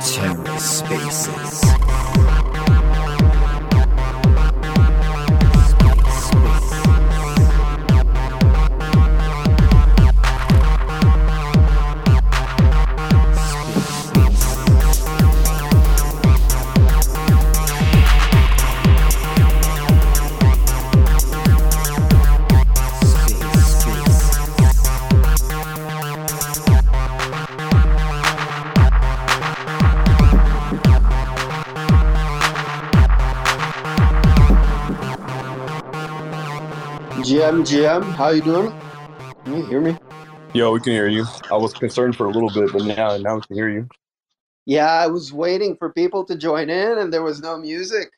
TerraSpaces. GM, GM, how you doing? Can you hear me? Yo, we can hear you. I was concerned for a little bit, but now now we can hear you. Yeah, I was waiting for people to join in, and there was no music.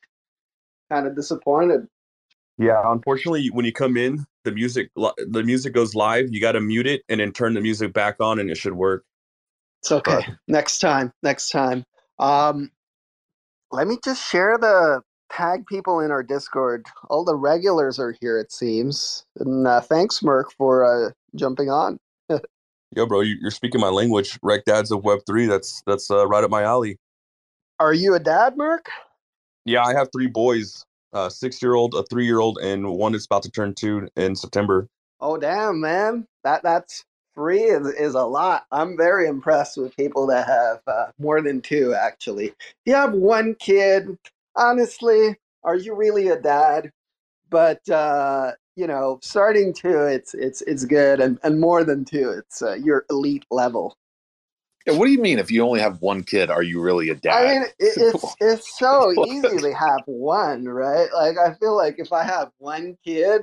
Kind of disappointed. Yeah, unfortunately, when you come in, the music the music goes live. You got to mute it and then turn the music back on, and it should work. It's okay. Next time. Next time. Um, let me just share the tag people in our Discord. All the regulars are here, it seems. And uh, thanks, Merc, for uh, jumping on. Yo, bro, you, you're speaking my language. Rekt dads of Web three. That's that's uh, right up my alley. Are you a dad, Merc? Yeah, I have three boys: a six year old, a three year old, and one that's about to turn two in September. Oh, damn, man. That that's three is, is a lot. I'm very impressed with people that have uh, more than two. Actually, if you have one kid, honestly, are you really a dad? But uh, you know, starting two, it's it's it's good, and and more than two, it's uh, your elite level. Yeah, what do you mean if you only have one kid, are you really a dad? I mean, it, it's it's so easy to have one, right? Like I feel like if I have one kid,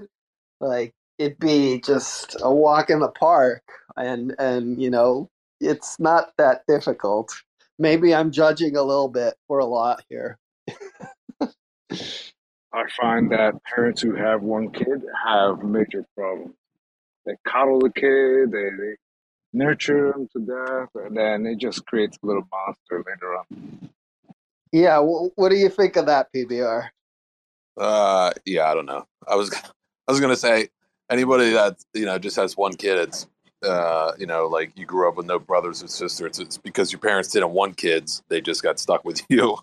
like it'd be just a walk in the park, and and you know, it's not that difficult. Maybe I'm judging a little bit for a lot here. I find that parents who have one kid have major problems. They coddle the kid, they, they nurture them to death, and then it just creates a little monster later on. Yeah, wh- what do you think of that, PBR? uh, yeah, I don't know. I was I was gonna say anybody that you know just has one kid, it's uh, you know like you grew up with no brothers or sisters. It's because your parents didn't want kids; they just got stuck with you.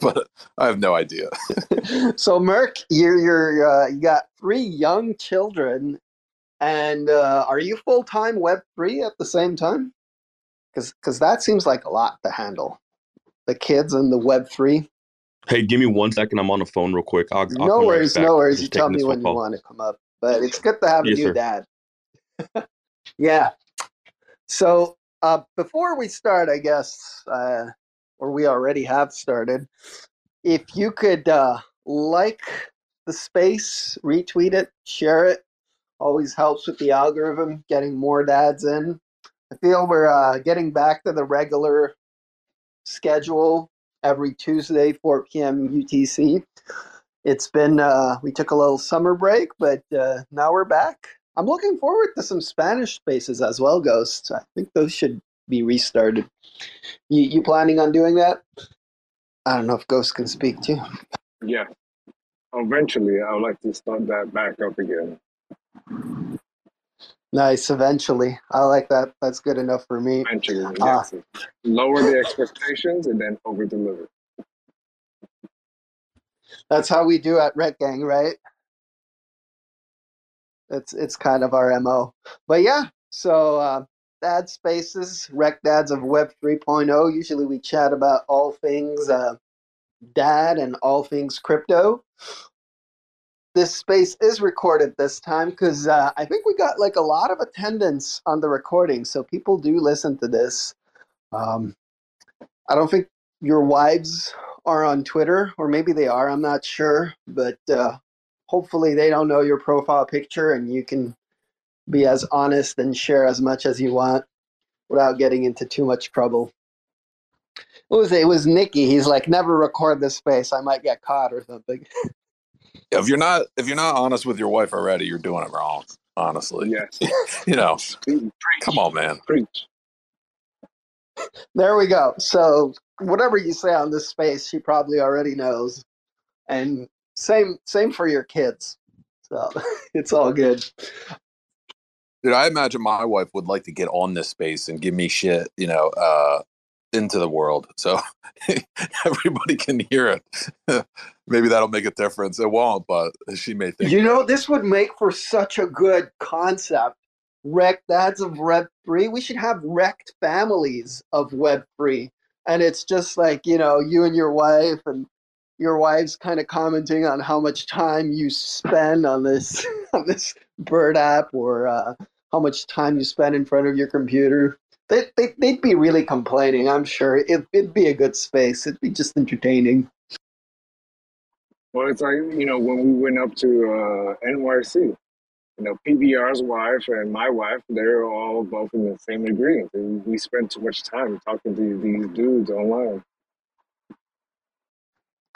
but I have no idea. so, Merc, you're you're uh, you got three young children, and uh, are you full time Web three at the same time? Because because that seems like a lot to handle. The kids and the Web three. Hey, give me one second. I'm on the phone real quick. I'll, I'll No come right worries, no I'm worries. You tell me when phone you call. want to come up. But it's good to have a Yes, new sir. dad. yeah. So uh, before we start, I guess, uh, or we already have started, if you could uh, like the space, retweet it, share it, always helps with the algorithm, getting more dads in. I feel we're uh, getting back to the regular schedule every Tuesday, 4 p.m. UTC. It's been, uh, we took a little summer break, but uh, now we're back. I'm looking forward to some Spanish spaces as well, Ghost. I think those should be restarted. You, you planning on doing that? I don't know if Ghost can speak to you. Yeah. Eventually, I would like to start that back up again. Nice, eventually. I like that. That's good enough for me. Eventually, Ah. yes. Lower the expectations and then over deliver. That's how we do at Rekt Gang, right? It's it's kind of our mo. But yeah, so uh, Dad Spaces, Rekt Dads of Web 3.0. Usually we chat about all things uh, dad and all things crypto. This space is recorded this time because uh, I think we got like a lot of attendance on the recording, so people do listen to this. Um, I don't think your wives are on Twitter, or maybe they are. I'm not sure, but uh, hopefully they don't know your profile picture, and you can be as honest and share as much as you want without getting into too much trouble. What was it? It was Nikki. He's like, never record this space. I might get caught or something. if you're not if you're not honest with your wife already, you're doing it wrong. Honestly, Yes. you know, Preach. come on, man. Preach. There we go. So whatever you say on this space, she probably already knows. And same same for your kids. So it's all good. Dude, I imagine my wife would like to get on this space and give me shit, you know, uh, into the world. So everybody can hear it. Maybe that'll make a difference. It won't, but she may think. You know, this would make for such a good concept. Rekt dads of Web3. We should have wrecked families of Web3. And it's just like, you know, you and your wife and your wife's kind of commenting on how much time you spend on this on this bird app or uh, how much time you spend in front of your computer they, they, they'd be really complaining i'm sure it, it'd be a good space it'd be just entertaining Well, it's like you know when we went up to uh, NYC, you know PBR's wife and my wife, they're all both in the same agreement. We spend too much time talking to these dudes online.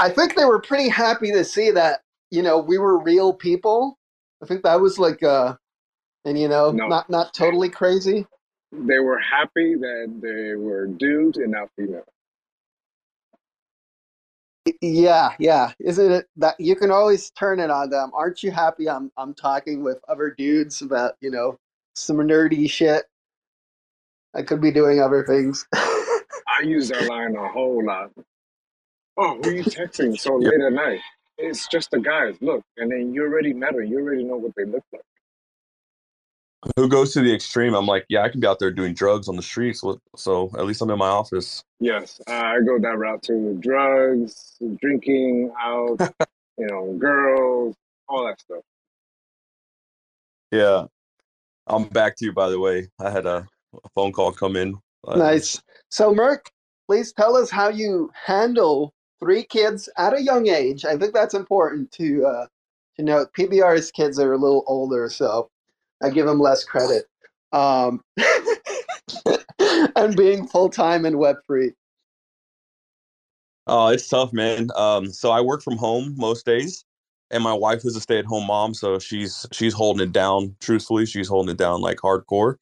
I think they were pretty happy to see that you know we were real people i think that was like uh and you know No, not not totally crazy they were happy that they were dudes and not female. Yeah, yeah. Isn't it that you can always turn it on them? Aren't you happy I'm I'm talking with other dudes about, you know, some nerdy shit? I could be doing other things. I use that line a whole lot. Oh, who are you texting so Yeah. late at night? It's just the guys. Look, and then you already met her. You already know what they look like. Who goes to the extreme? I'm like, yeah, I can be out there doing drugs on the streets. with- So at least I'm in my office. Yes, I go that route too. Drugs, drinking out, you know, girls, all that stuff. Yeah. I'm back to you, by the way. I had a, a phone call come in. Uh, Nice. So Merc, please tell us how you handle three kids at a young age. I think that's important to uh, to note. PBR's kids are a little older, so I give them less credit. Um, and being full time and web three. Oh, it's tough, man. Um, so I work from home most days, and my wife is a stay-at-home mom, so she's she's holding it down. Truthfully, she's holding it down like hardcore.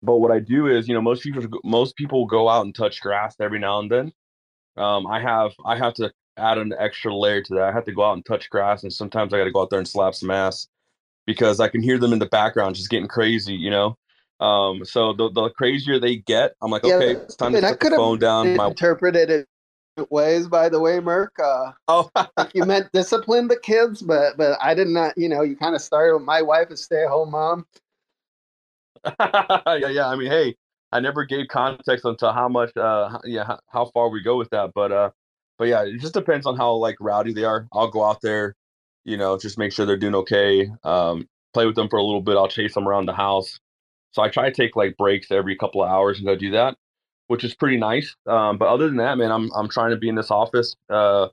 But what I do is, you know, most people most people go out and touch grass every now and then. Um, I have I have to add an extra layer to that. I have to go out and touch grass, and sometimes I got to go out there and slap some ass because I can hear them in the background just getting crazy, you know. Um, so the the crazier they get, I'm like, Yeah, okay, it's time to I set the could have phone down. My interpreted it ways, by the way, Merc. Uh, oh, you meant discipline the kids, but but I did not. You know, you kind of started with my wife, a stay-at-home mom. yeah, yeah. I mean, hey, I never gave context onto how much, uh, yeah, how, far we go with that, but uh, but yeah, it just depends on how like rowdy they are. I'll go out there, you know, just make sure they're doing okay. Um, play with them for a little bit. I'll chase them around the house. So I try to take like breaks every couple of hours and go do that, which is pretty nice. Um, but other than that, man, I'm I'm trying to be in this office. Uh,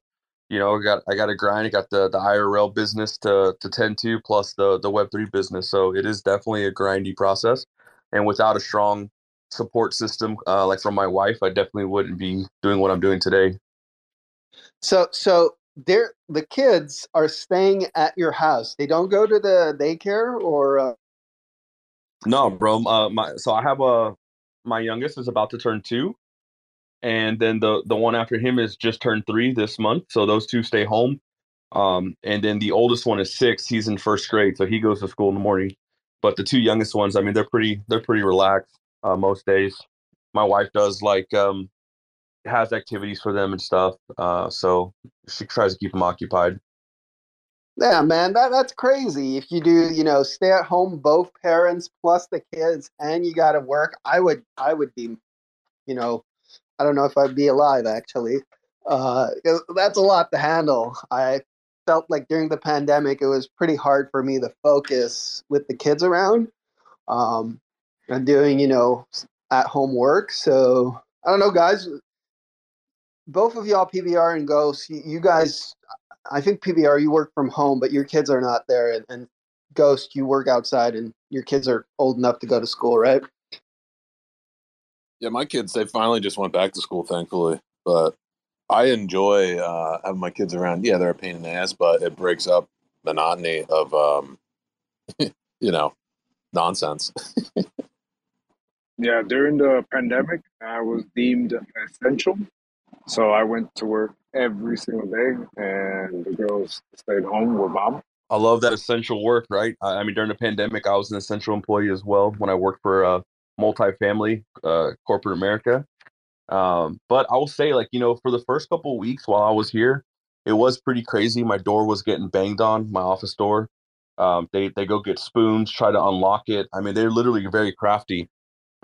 you know, I got I got to grind. I got the the IRL business to to tend to, plus the the Web three business. So it is definitely a grindy process. And without a strong support system, uh, like from my wife, I definitely wouldn't be doing what I'm doing today. So so they're the kids are staying at your house. They don't go to the daycare or uh, No, bro. Uh, my so I have a my youngest is about to turn two, and then the the one after him is just turned three this month. So those two stay home. Um, and then the oldest one is six. He's in first grade, so he goes to school in the morning. But the two youngest ones, I mean, they're pretty they're pretty relaxed uh, most days. My wife does like um has activities for them and stuff. Uh, so she tries to keep them occupied. yeah, man, that that's crazy. If you do, you know, stay at home, both parents plus the kids, and you got to work, I would I would be, you know, I don't know if I'd be alive actually. Uh, that's a lot to handle. I felt like during the pandemic, it was pretty hard for me to focus with the kids around. Um, and doing, you know, at home work. So I don't know, guys. Both of y'all, PBR and Ghost, you, you guys, I think PBR, you work from home, but your kids are not there. And, and Ghost, you work outside and your kids are old enough to go to school, right? Yeah, my kids they finally just went back to school, thankfully. But I enjoy uh, having my kids around. Yeah, they're a pain in the ass, but it breaks up monotony of um, you know nonsense. Yeah, during the pandemic, I was deemed essential. So I went to work every single day, and the girls stayed home with mom. I love that essential work, right? I, mean, during the pandemic, I was an essential employee as well when I worked for a multifamily uh, corporate America. Um, but I will say, like, you know, for the first couple weeks while I was here, it was pretty crazy. My door was getting banged on, my office door. Um, they they go get spoons, try to unlock it. I mean, they're literally very crafty,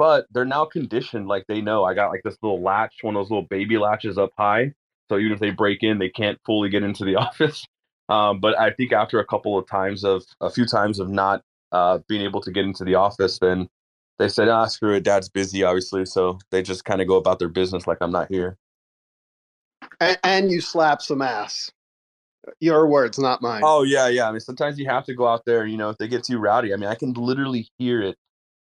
but they're now conditioned. Like they know I got like this little latch, one of those little baby latches up high. So even if they break in, they can't fully get into the office. Um, but I think after a couple of times of a few times of not uh, being able to get into the office, then they said, "Ah, screw it, Dad's busy, obviously." So they just kind of go about their business like I'm not here. And, and you slap some ass. Your words, not mine. Oh yeah, yeah. I mean, sometimes you have to go out there. You know, if they get too rowdy, I mean, I can literally hear it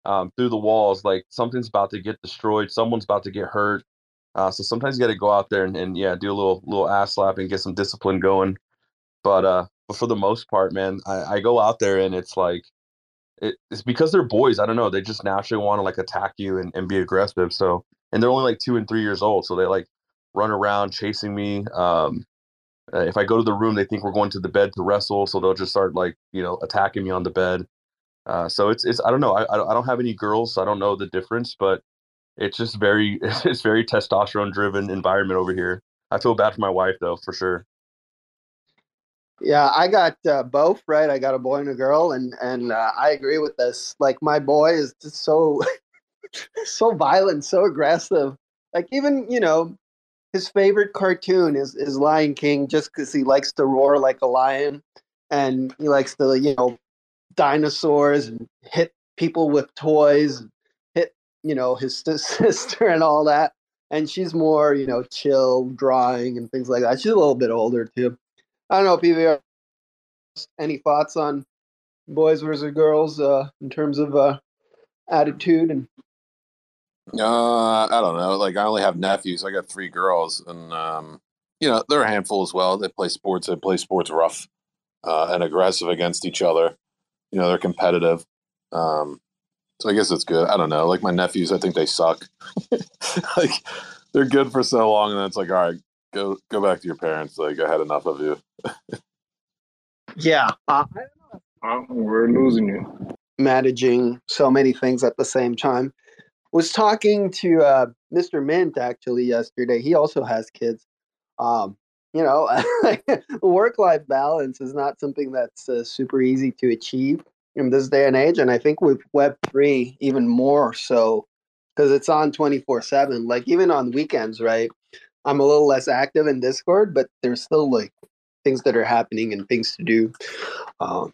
um, through the walls. Like something's about to get destroyed. Someone's about to get hurt. Uh, so sometimes you got to go out there and, and yeah, do a little little ass slap and get some discipline going. But uh, but for the most part, man, I, I go out there and it's like it, it's because they're boys. I don't know. They just naturally want to like attack you and, and be aggressive. So and they're only like two and three years old, so they like run around chasing me. Um, uh, if I go to the room, they think we're going to the bed to wrestle, so they'll just start like you know attacking me on the bed. Uh, so it's it's I don't know. I I don't have any girls, so I don't know the difference, but it's just very it's very testosterone driven environment over here. I feel bad for my wife though, for sure. Yeah, I got uh, both right. I got a boy and a girl, and and uh, I agree with this. Like my boy is just so so violent, so aggressive. Like even you know his favorite cartoon is is Lion King, just because he likes to roar like a lion, and he likes to you know dinosaurs and hit people with toys, hit you know his sister and all that. And she's more you know chill, drawing and things like that. She's a little bit older too. I don't know, PBR. Any thoughts on boys versus girls uh, in terms of uh, attitude and? Uh, I don't know. Like I only have nephews. I got three girls, and um, you know they're a handful as well. They play sports. They play sports rough uh, and aggressive against each other. You know they're competitive. Um, so I guess it's good. I don't know. Like my nephews, I think they suck. like they're good for so long, and then it's like, all right, go go back to your parents. Like I had enough of you. yeah, uh, we're losing you. managing so many things at the same time. Was talking to uh, Mr. Mint actually yesterday. He also has kids. Um, you know, work-life balance is not something that's uh, super easy to achieve in this day and age, and I think with Web three even more so because it's on twenty four seven. Like even on weekends, right? I'm a little less active in Discord, but there's still like things that are happening and things to do. Um,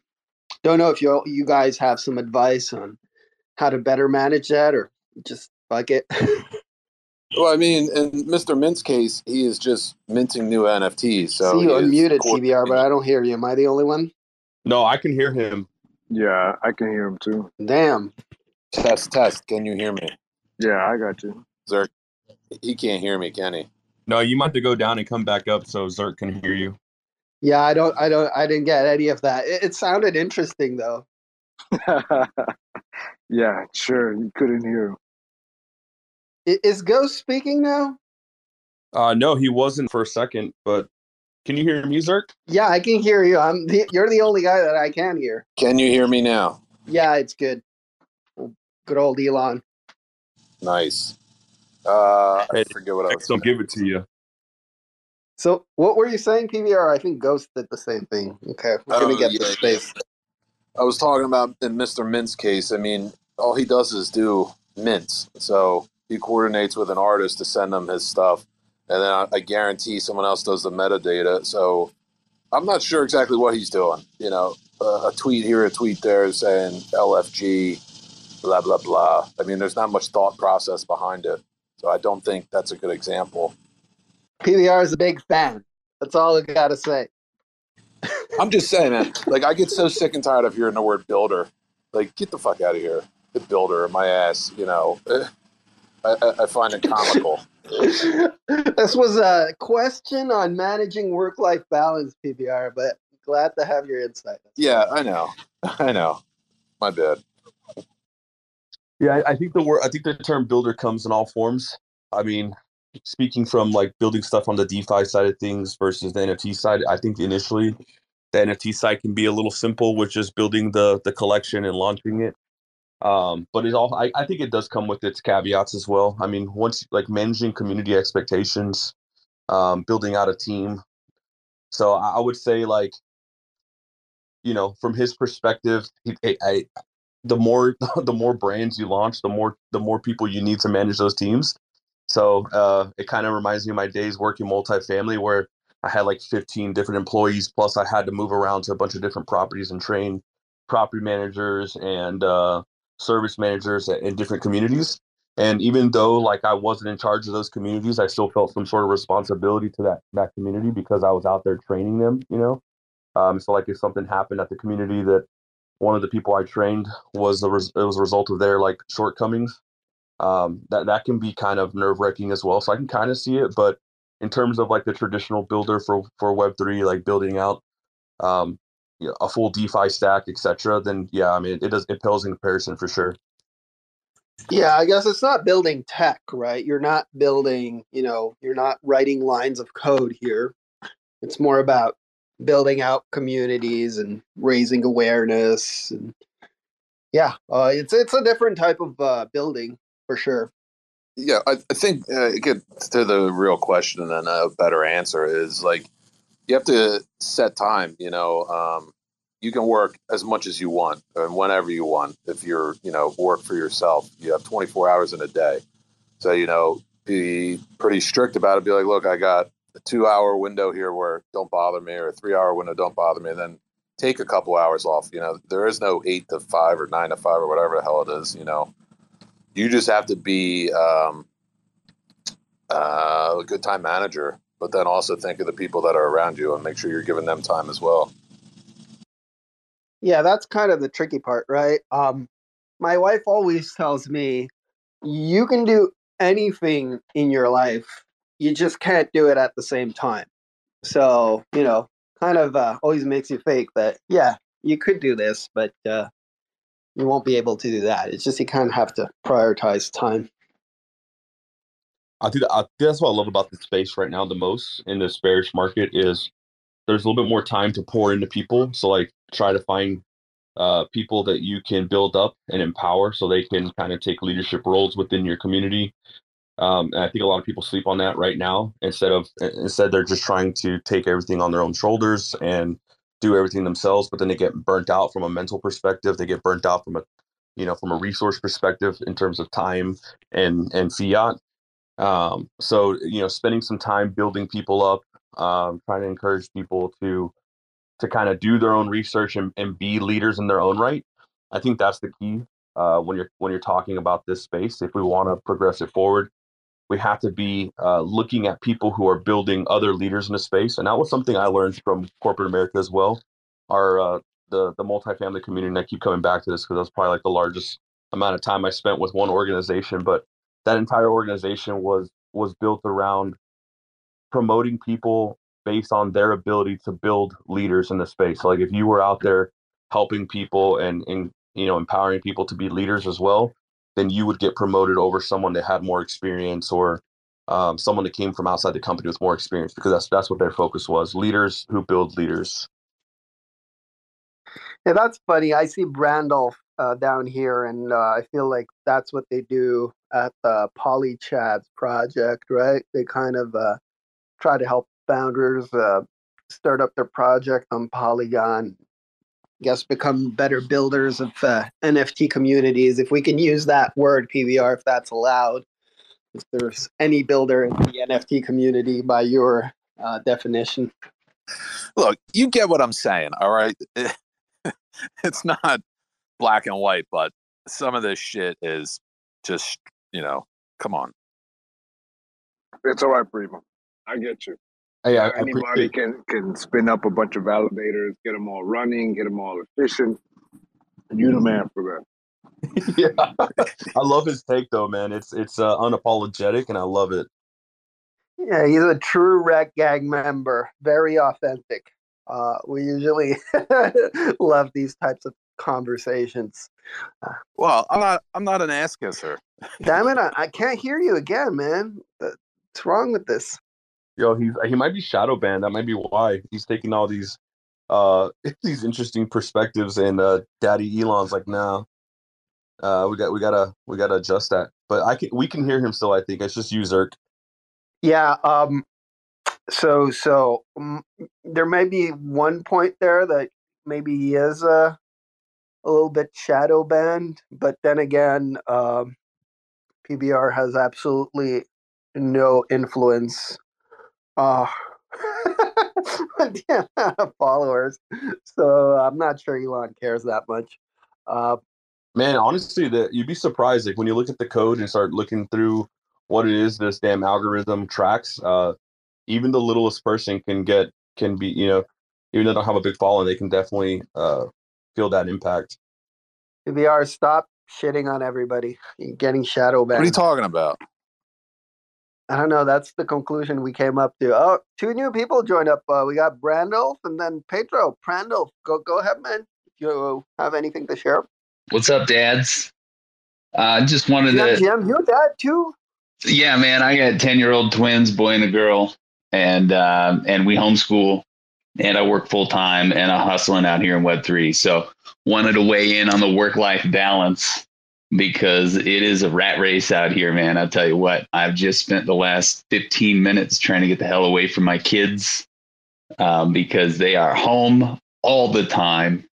don't know if you you guys have some advice on how to better manage that, or just fuck it. Well, I mean, in Mr. Mint's case, he is just minting new NFTs. So See you he is unmuted, PBR, but I don't hear you. Am I the only one? No, I can hear him. Yeah, I can hear him too. Damn. Test, test. Can you hear me? Yeah, I got you. Zerk, he can't hear me, can he? No, you might have to go down and come back up so Zerk can hear you. Yeah, I don't, I don't, I didn't get any of that. It, it sounded interesting though. yeah, sure. You couldn't hear him. I- Is Ghost speaking now? Uh, no, he wasn't for a second, but can you hear me, Zerk? Yeah, I can hear you. I'm. The, you're the only guy that I can hear. Can you hear me now? Yeah, it's good. Good old Elon. Nice. Uh, I Hey, forget what I was don't give it to you. So, what were you saying, PBR? I think Ghost did the same thing. Okay, we're gonna Oh, get yeah, to space. I was talking about in Mr. Mint's case. I mean, all he does is do mints. So he coordinates with an artist to send them his stuff, and then I, I guarantee someone else does the metadata. So I'm not sure exactly what he's doing. You know, uh, a tweet here, a tweet there, saying LFG, blah blah blah. I mean, there's not much thought process behind it. So I don't think that's a good example. PBR is a big fan. That's all I gotta say. I'm just saying, man. Like, I get so sick and tired of hearing the word builder. Like, get the fuck out of here. The builder, my ass. You know, I, I, I find it comical. this was a question on managing work-life balance, PBR, But glad to have your insight. Yeah, I know. I know. My bad. Yeah, I, I think the word I think the term builder comes in all forms. I mean, speaking from like building stuff on the DeFi side of things versus the NFT side, I think initially the NFT side can be a little simple with just building the the collection and launching it. Um, but it all I, I think it does come with its caveats as well. I mean, once like managing community expectations, um, building out a team. So I, I would say like, you know, from his perspective, he, I, I the more the more brands you launch, the more the more people you need to manage those teams. So uh, it kind of reminds me of my days working multifamily, where I had like 15 different employees, plus I had to move around to a bunch of different properties and train property managers and uh, service managers in different communities. And even though like I wasn't in charge of those communities, I still felt some sort of responsibility to that that community because I was out there training them. You know, um, so like if something happened at the community that one of the people I trained was a res- it was a result of their like shortcomings. Um, that that can be kind of nerve wracking as well. So I can kind of see it, but in terms of like the traditional builder for for Web three, like building out um, you know, a full DeFi stack, etc., then yeah, I mean it does it pales in comparison for sure. Yeah, I guess it's not building tech, right? You're not building, you know, you're not writing lines of code here. It's more about building out communities and raising awareness and yeah, uh, it's it's a different type of uh, building for sure. Yeah, I, I think uh, get to the real question and a better answer is like you have to set time. You know, um, you can work as much as you want and whenever you want. If you're, you know, work for yourself, you have 24 hours in a day. So you know, be pretty strict about it. Be like, look, I got a two hour window here where don't bother me, or a three hour window, don't bother me. And then take a couple hours off. You know, there is no eight to five or nine to five or whatever the hell it is. You know, you just have to be um, uh, a good time manager, but then also think of the people that are around you and make sure you're giving them time as well. Yeah, that's kind of the tricky part, right? Um, my wife always tells me, you can do anything in your life, you just can't do it at the same time. So, you know, kind of uh, always makes you think that, yeah, you could do this, but uh, you won't be able to do that. It's just you kind of have to prioritize time. I think, that's what I love about the space right now the most in this bearish market is there's a little bit more time to pour into people. So like try to find uh, people that you can build up and empower so they can kind of take leadership roles within your community. Um, and I think a lot of people sleep on that right now instead of instead they're just trying to take everything on their own shoulders and do everything themselves, but then they get burnt out from a mental perspective. They get burnt out from a you know from a resource perspective in terms of time and and fiat. Um, so you know, spending some time building people up, um, trying to encourage people to to kind of do their own research and, and be leaders in their own right. I think that's the key uh, when you're when you're talking about this space. If we want to progress it forward, we have to be uh, looking at people who are building other leaders in the space, and that was something I learned from corporate America as well. Our uh, the the multifamily community, and I keep coming back to this because that's probably like the largest amount of time I spent with one organization, but that entire organization was was built around promoting people based on their ability to build leaders in the space. So like if you were out there helping people and, and you know empowering people to be leaders as well, then you would get promoted over someone that had more experience or um, someone that came from outside the company with more experience because that's that's what their focus was leaders who build leaders. Yeah, that's funny. I see Brandalf uh, down here, and uh, I feel like that's what they do at the Polychads project, right? They kind of uh, try to help founders uh, start up their project on Polygon. I guess become better builders of uh, NFT communities, if we can use that word PBR, if that's allowed. If there's any builder in the NFT community by your uh, definition. Look, you get what I'm saying, all right? it's not black and white, but some of this shit is just, you know, come on. It's all right, Primo. I get you. Hey, I, I Anybody appreciate can can spin up a bunch of validators, get them all running, get them all efficient. You the man for that. yeah, I love his take though, man. It's it's uh, unapologetic, and I love it. Yeah, he's a true Rekt Gang member. Very authentic. Uh, we usually love these types of conversations. Uh, Well, I'm not I'm not an ass kisser. damn it, I, I can't hear you again, man. Uh, What's wrong with this? Yo, he's he might be shadow banned. That might be why he's taking all these uh, these interesting perspectives, and uh, Daddy Elon's like, "No, nah, uh, we got we gotta we gotta adjust that." But I can we can hear him still. I think it's just you, Zerk. Yeah. Um. So so um, there may be one point there that maybe he is a a little bit shadow banned, but then again, um, PBR has absolutely no influence. Uh, the amount of followers. So I'm not sure Elon cares that much. Uh, Man, honestly, that you'd be surprised like when you look at the code and start looking through what it is this damn algorithm tracks. Uh, even the littlest person can get can be you know even though they don't have a big following, they can definitely uh, feel that impact. PBR, stop shitting on everybody. You're getting shadow banned. What are you talking about? I don't know. That's the conclusion we came up to. Oh, two new people joined up. Uh, we got Brandalf and then Pedro. Brandalf, go go ahead, man. If you have anything to share. What's up, dads? I uh, just wanted yeah, to. Jim, you dad too? Yeah, man. I got ten year old twins, boy and a girl, and uh, and we homeschool, and I work full time, and I'm hustling out here in Web three. So wanted to weigh in on the work life balance because it is a rat race out here, man. I'll tell you what, I've just spent the last 15 minutes trying to get the hell away from my kids um, because they are home all the time.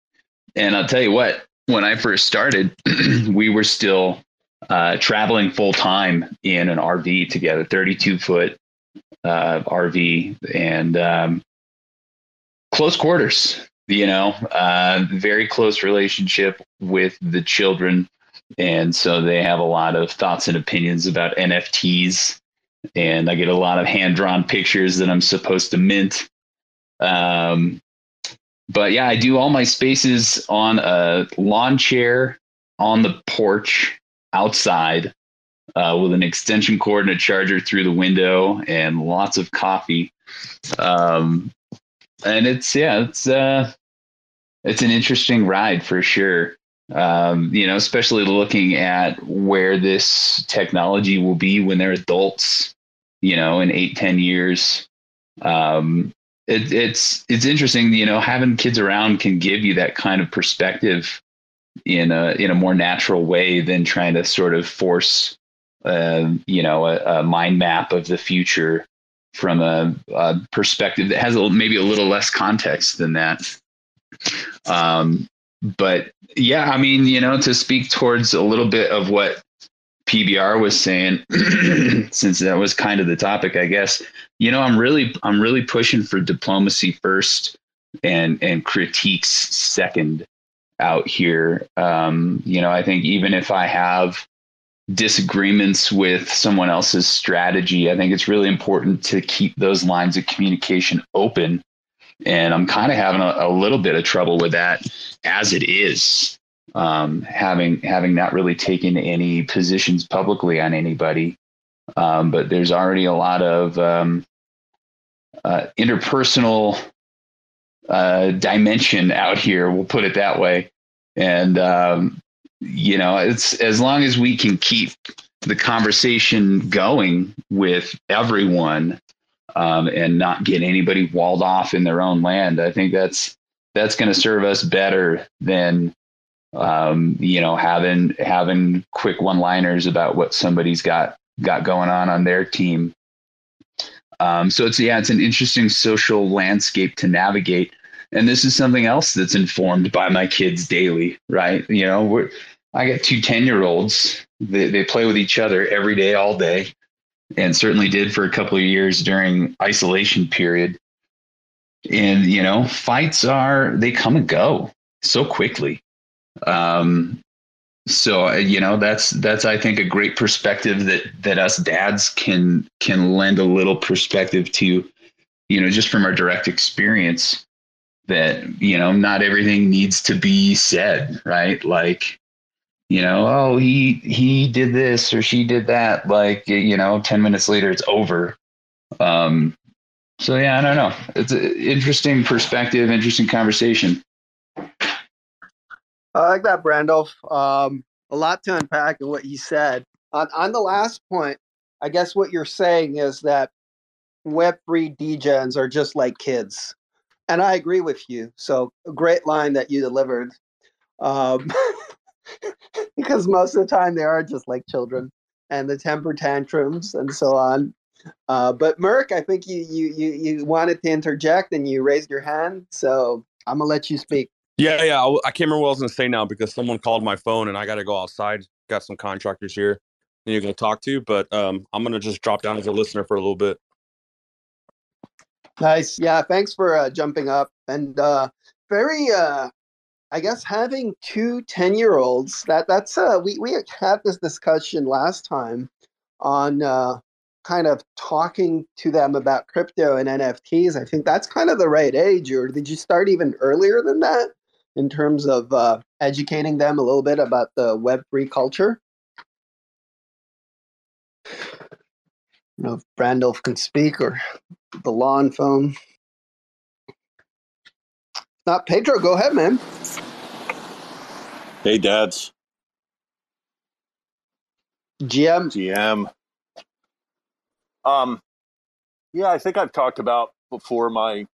And I'll tell you what, when I first started, we were still uh, traveling full time in an RV together, 32 foot uh, RV, and um, close quarters. You know, uh, very close relationship with the children and so they have a lot of thoughts and opinions about NFTs. And I get a lot of hand drawn pictures that I'm supposed to mint. Um, but yeah, I do all my spaces on a lawn chair on the porch outside uh, with an extension cord and a charger through the window and lots of coffee. Um, and it's, yeah, it's, uh, it's an interesting ride for sure um, you know, especially looking at where this technology will be when they're adults, you know, in eight, ten years. Um, it, it's it's interesting, you know, having kids around can give you that kind of perspective in a in a more natural way than trying to sort of force, uh, you know, a, a, mind map of the future from a, a perspective that has a, maybe a little less context than that. Um, but yeah, I mean, you know, to speak towards a little bit of what PBR was saying, since that was kind of the topic, I guess, you know, I'm really, I'm really pushing for diplomacy first and, and critiques second out here. Um, you know, I think even if I have disagreements with someone else's strategy, I think it's really important to keep those lines of communication open and I'm kind of having a, a, little bit of trouble with that as it is. Um, having having not really taken any positions publicly on anybody, um, but there's already a lot of um, uh, interpersonal uh, dimension out here. We'll put it that way, and um, you know, it's as long as we can keep the conversation going with everyone um, and not get anybody walled off in their own land. I think that's that's going to serve us better than um, you know having having quick one liners about what somebody's got got going on on their team. Um, so it's yeah, it's an interesting social landscape to navigate, and this is something else that's informed by my kids daily, right? You know, we're, I got two 10 year olds. They, they play with each other every day, all day and certainly did for a couple of years during isolation period. And you know, fights are they come and go so quickly. Um, so you know that's that's I think a great perspective that that us dads can can lend a little perspective to, you know, just from our direct experience that you know not everything needs to be said, right? Like you know, oh, he he did this or she did that. Like, you know, ten minutes later, it's over. Um, so yeah, I don't know. It's an interesting perspective, interesting conversation. I like that, Brandalf. Um, a lot to unpack in what you said. On, on the last point, I guess what you're saying is that Web3 degens are just like kids. And I agree with you. So great line that you delivered. Um, because most of the time they are just like children and the temper tantrums and so on. Uh, but Merc, I think you, you you you wanted to interject and you raised your hand, so I'm gonna let you speak. Yeah, yeah. I, I can't remember what I was gonna say now because someone called my phone and I got to go outside. Got some contractors here and you're gonna talk to, but um, I'm gonna just drop down as a listener for a little bit. Nice. Yeah. Thanks for uh, jumping up and uh, very. Uh, I guess having two 10 year olds that that's uh we we had this discussion last time on uh kind of talking to them about crypto and NFTs. I think that's kind of the right age or did you start even earlier than that in terms of uh educating them a little bit about the web3 culture? Know if Brandalf can speak or the lawn phone. Not Pedro, go ahead, man. Hey, dads. GM. GM. Um, yeah, I think I've talked about before my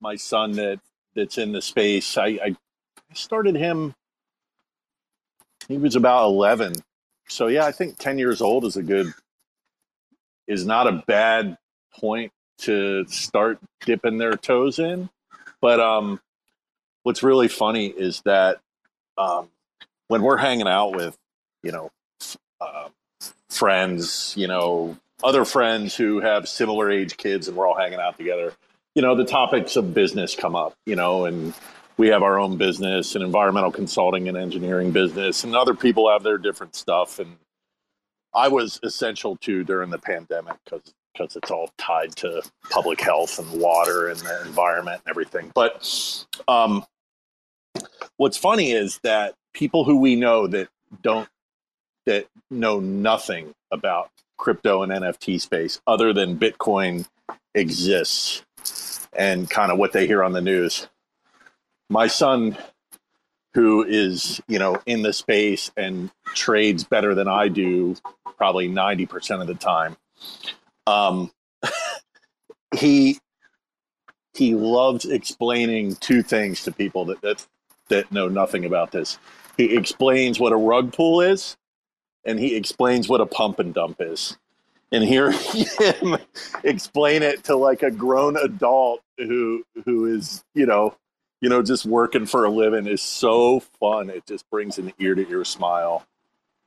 my son that that's in the space. I, I started him. He was about eleven, so yeah, I think ten years old is a good is not a bad point to start dipping their toes in. But um, what's really funny is that um, when we're hanging out with, you know, uh, friends, you know, other friends who have similar age kids and we're all hanging out together, you know, the topics of business come up, you know, and we have our own business and environmental consulting and engineering business, and other people have their different stuff. And I was essential to during the pandemic because because it's all tied to public health and water and the environment and everything. But um, what's funny is that people who we know that don't that know nothing about crypto and NFT space other than Bitcoin exists and kind of what they hear on the news. My son who is, you know, in the space and trades better than I do probably 90% of the time. Um, he he loves explaining two things to people that, that that know nothing about this. He explains what a rug pull is, and he explains what a pump and dump is. And hear him explain it to like a grown adult who who is you know you know just working for a living is so fun. It just brings an ear to ear smile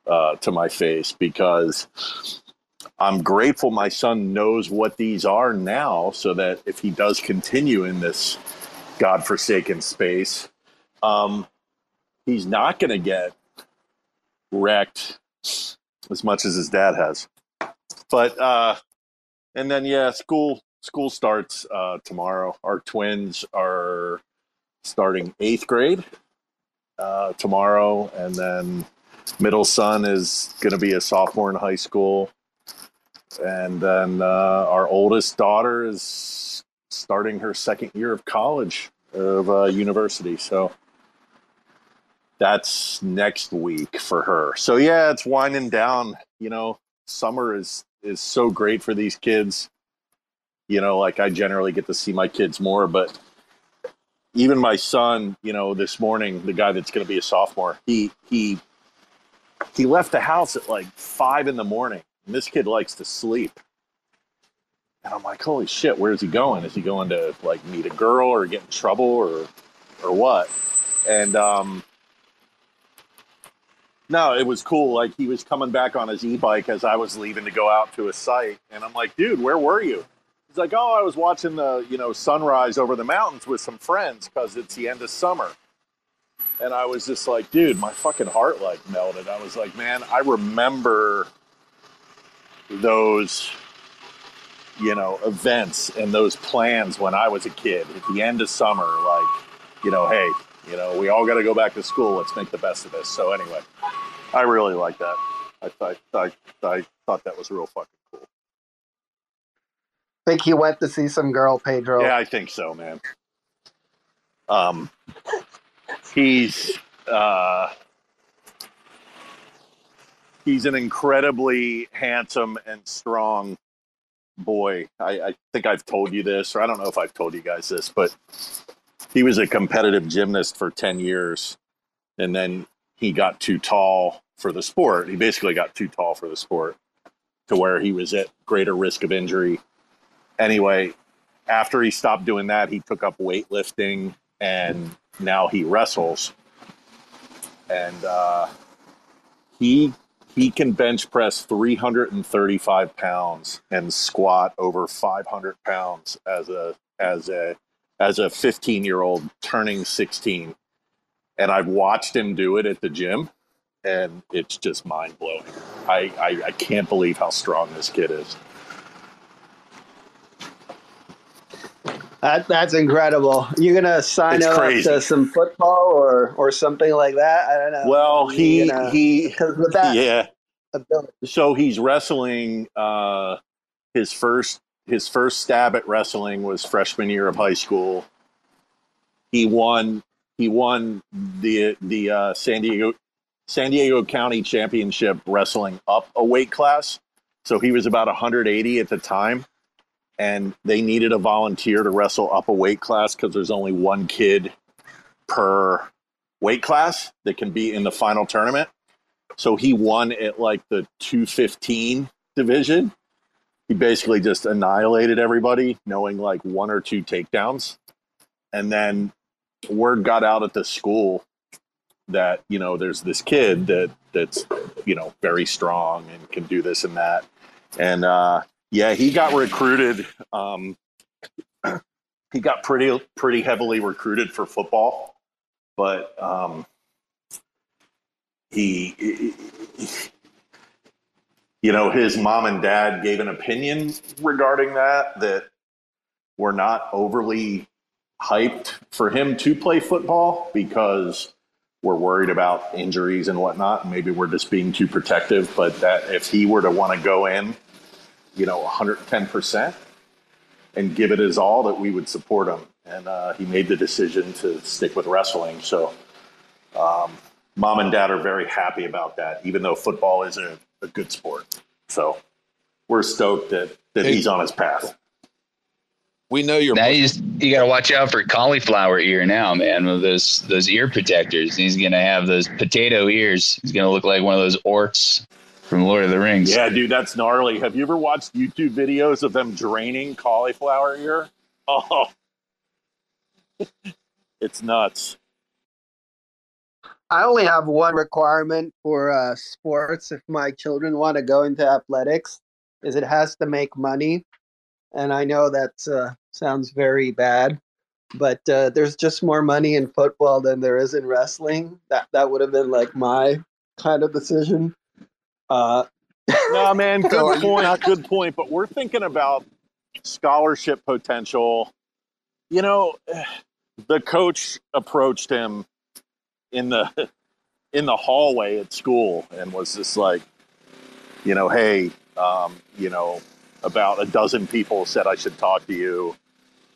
uh, to my face because I'm grateful my son knows what these are now, so that if he does continue in this godforsaken space, um, he's not going to get wrecked as much as his dad has. But uh, and then yeah, school school starts uh, tomorrow. Our twins are starting eighth grade uh, tomorrow, and then middle son is going to be a sophomore in high school, and then uh, our oldest daughter is starting her second year of college of uh, university. So that's next week for her. So yeah, it's winding down. You know, summer is is so great for these kids. You know, like I generally get to see my kids more, but even my son, you know, this morning, the guy that's going to be a sophomore, he he he left the house at like five in the morning. And this kid likes to sleep. And I'm like, holy shit, where's he going? Is he going to like meet a girl or get in trouble or or what? And um no, it was cool. Like he was coming back on his e-bike as I was leaving to go out to a site, and I'm like, dude, where were you? He's like, oh, I was watching the you know sunrise over the mountains with some friends because it's the end of summer. And I was just like, dude, my fucking heart like melted. I was like, man, I remember those you know events and those plans when I was a kid at the end of summer. Like, you know, hey, you know, we all got to go back to school. Let's make the best of this. So anyway, I really like that. I thought I, I thought that was real fucking cool. Think he went to see some girl, Pedro. Yeah, I think so, man. Um, he's uh, he's an incredibly handsome and strong boy. I, I think I've told you this, or I don't know if I've told you guys this, but he was a competitive gymnast for 10 years. And then he got too tall for the sport. He basically got too tall for the sport to where he was at greater risk of injury. Anyway, after he stopped doing that, he took up weightlifting and now he wrestles. And uh, he he can bench press 335 pounds and squat over 500 pounds as a as a as a 15 year old turning 16 and i've watched him do it at the gym and it's just mind blowing I, I i can't believe how strong this kid is That, that's incredible. You're gonna sign It's up crazy. to some football or or something like that. I don't know. well he You know, he with that yeah ability, so he's wrestling uh his first his first stab at wrestling was freshman year of high school he won he won the the uh, san diego san diego county championship wrestling up a weight class so he was about 180 at the time and they needed a volunteer to wrestle up a weight class because there's only one kid per weight class that can be in the final tournament so he won at like the 215 division. He basically just annihilated everybody, knowing like one or two takedowns. And then word got out at the school that, you know, there's this kid that that's, you know, very strong and can do this and that. And uh yeah, he got recruited um he got pretty pretty heavily recruited for football, but um he, you know, his mom and dad gave an opinion regarding that that were not overly hyped for him to play football because we're worried about injuries and whatnot. Maybe we're just being too protective, but that if he were to want to go in, you know, 110% and give it his all, that we would support him. And uh, he made the decision to stick with wrestling. So, um, mom and dad are very happy about that, even though football is a, a good sport. So we're stoked that, that Hey. he's on his path. We know you're. Now you just you got to watch out for cauliflower ear now, man. With those those ear protectors, he's gonna have those potato ears. He's gonna look like one of those orcs from Lord of the Rings. Yeah, dude, that's gnarly. Have you ever watched YouTube videos of them draining cauliflower ear? Oh, it's nuts. I only have one requirement for uh, sports if my children want to go into athletics, is it has to make money. And I know that uh, sounds very bad, but uh, there's just more money in football than there is in wrestling. That that would have been like my kind of decision. Uh, No, man, good point. Good point. But we're thinking about scholarship potential. You know, the coach approached him in the in the hallway at school and was just like, you know, hey, um, you know, about a dozen people said I should talk to you.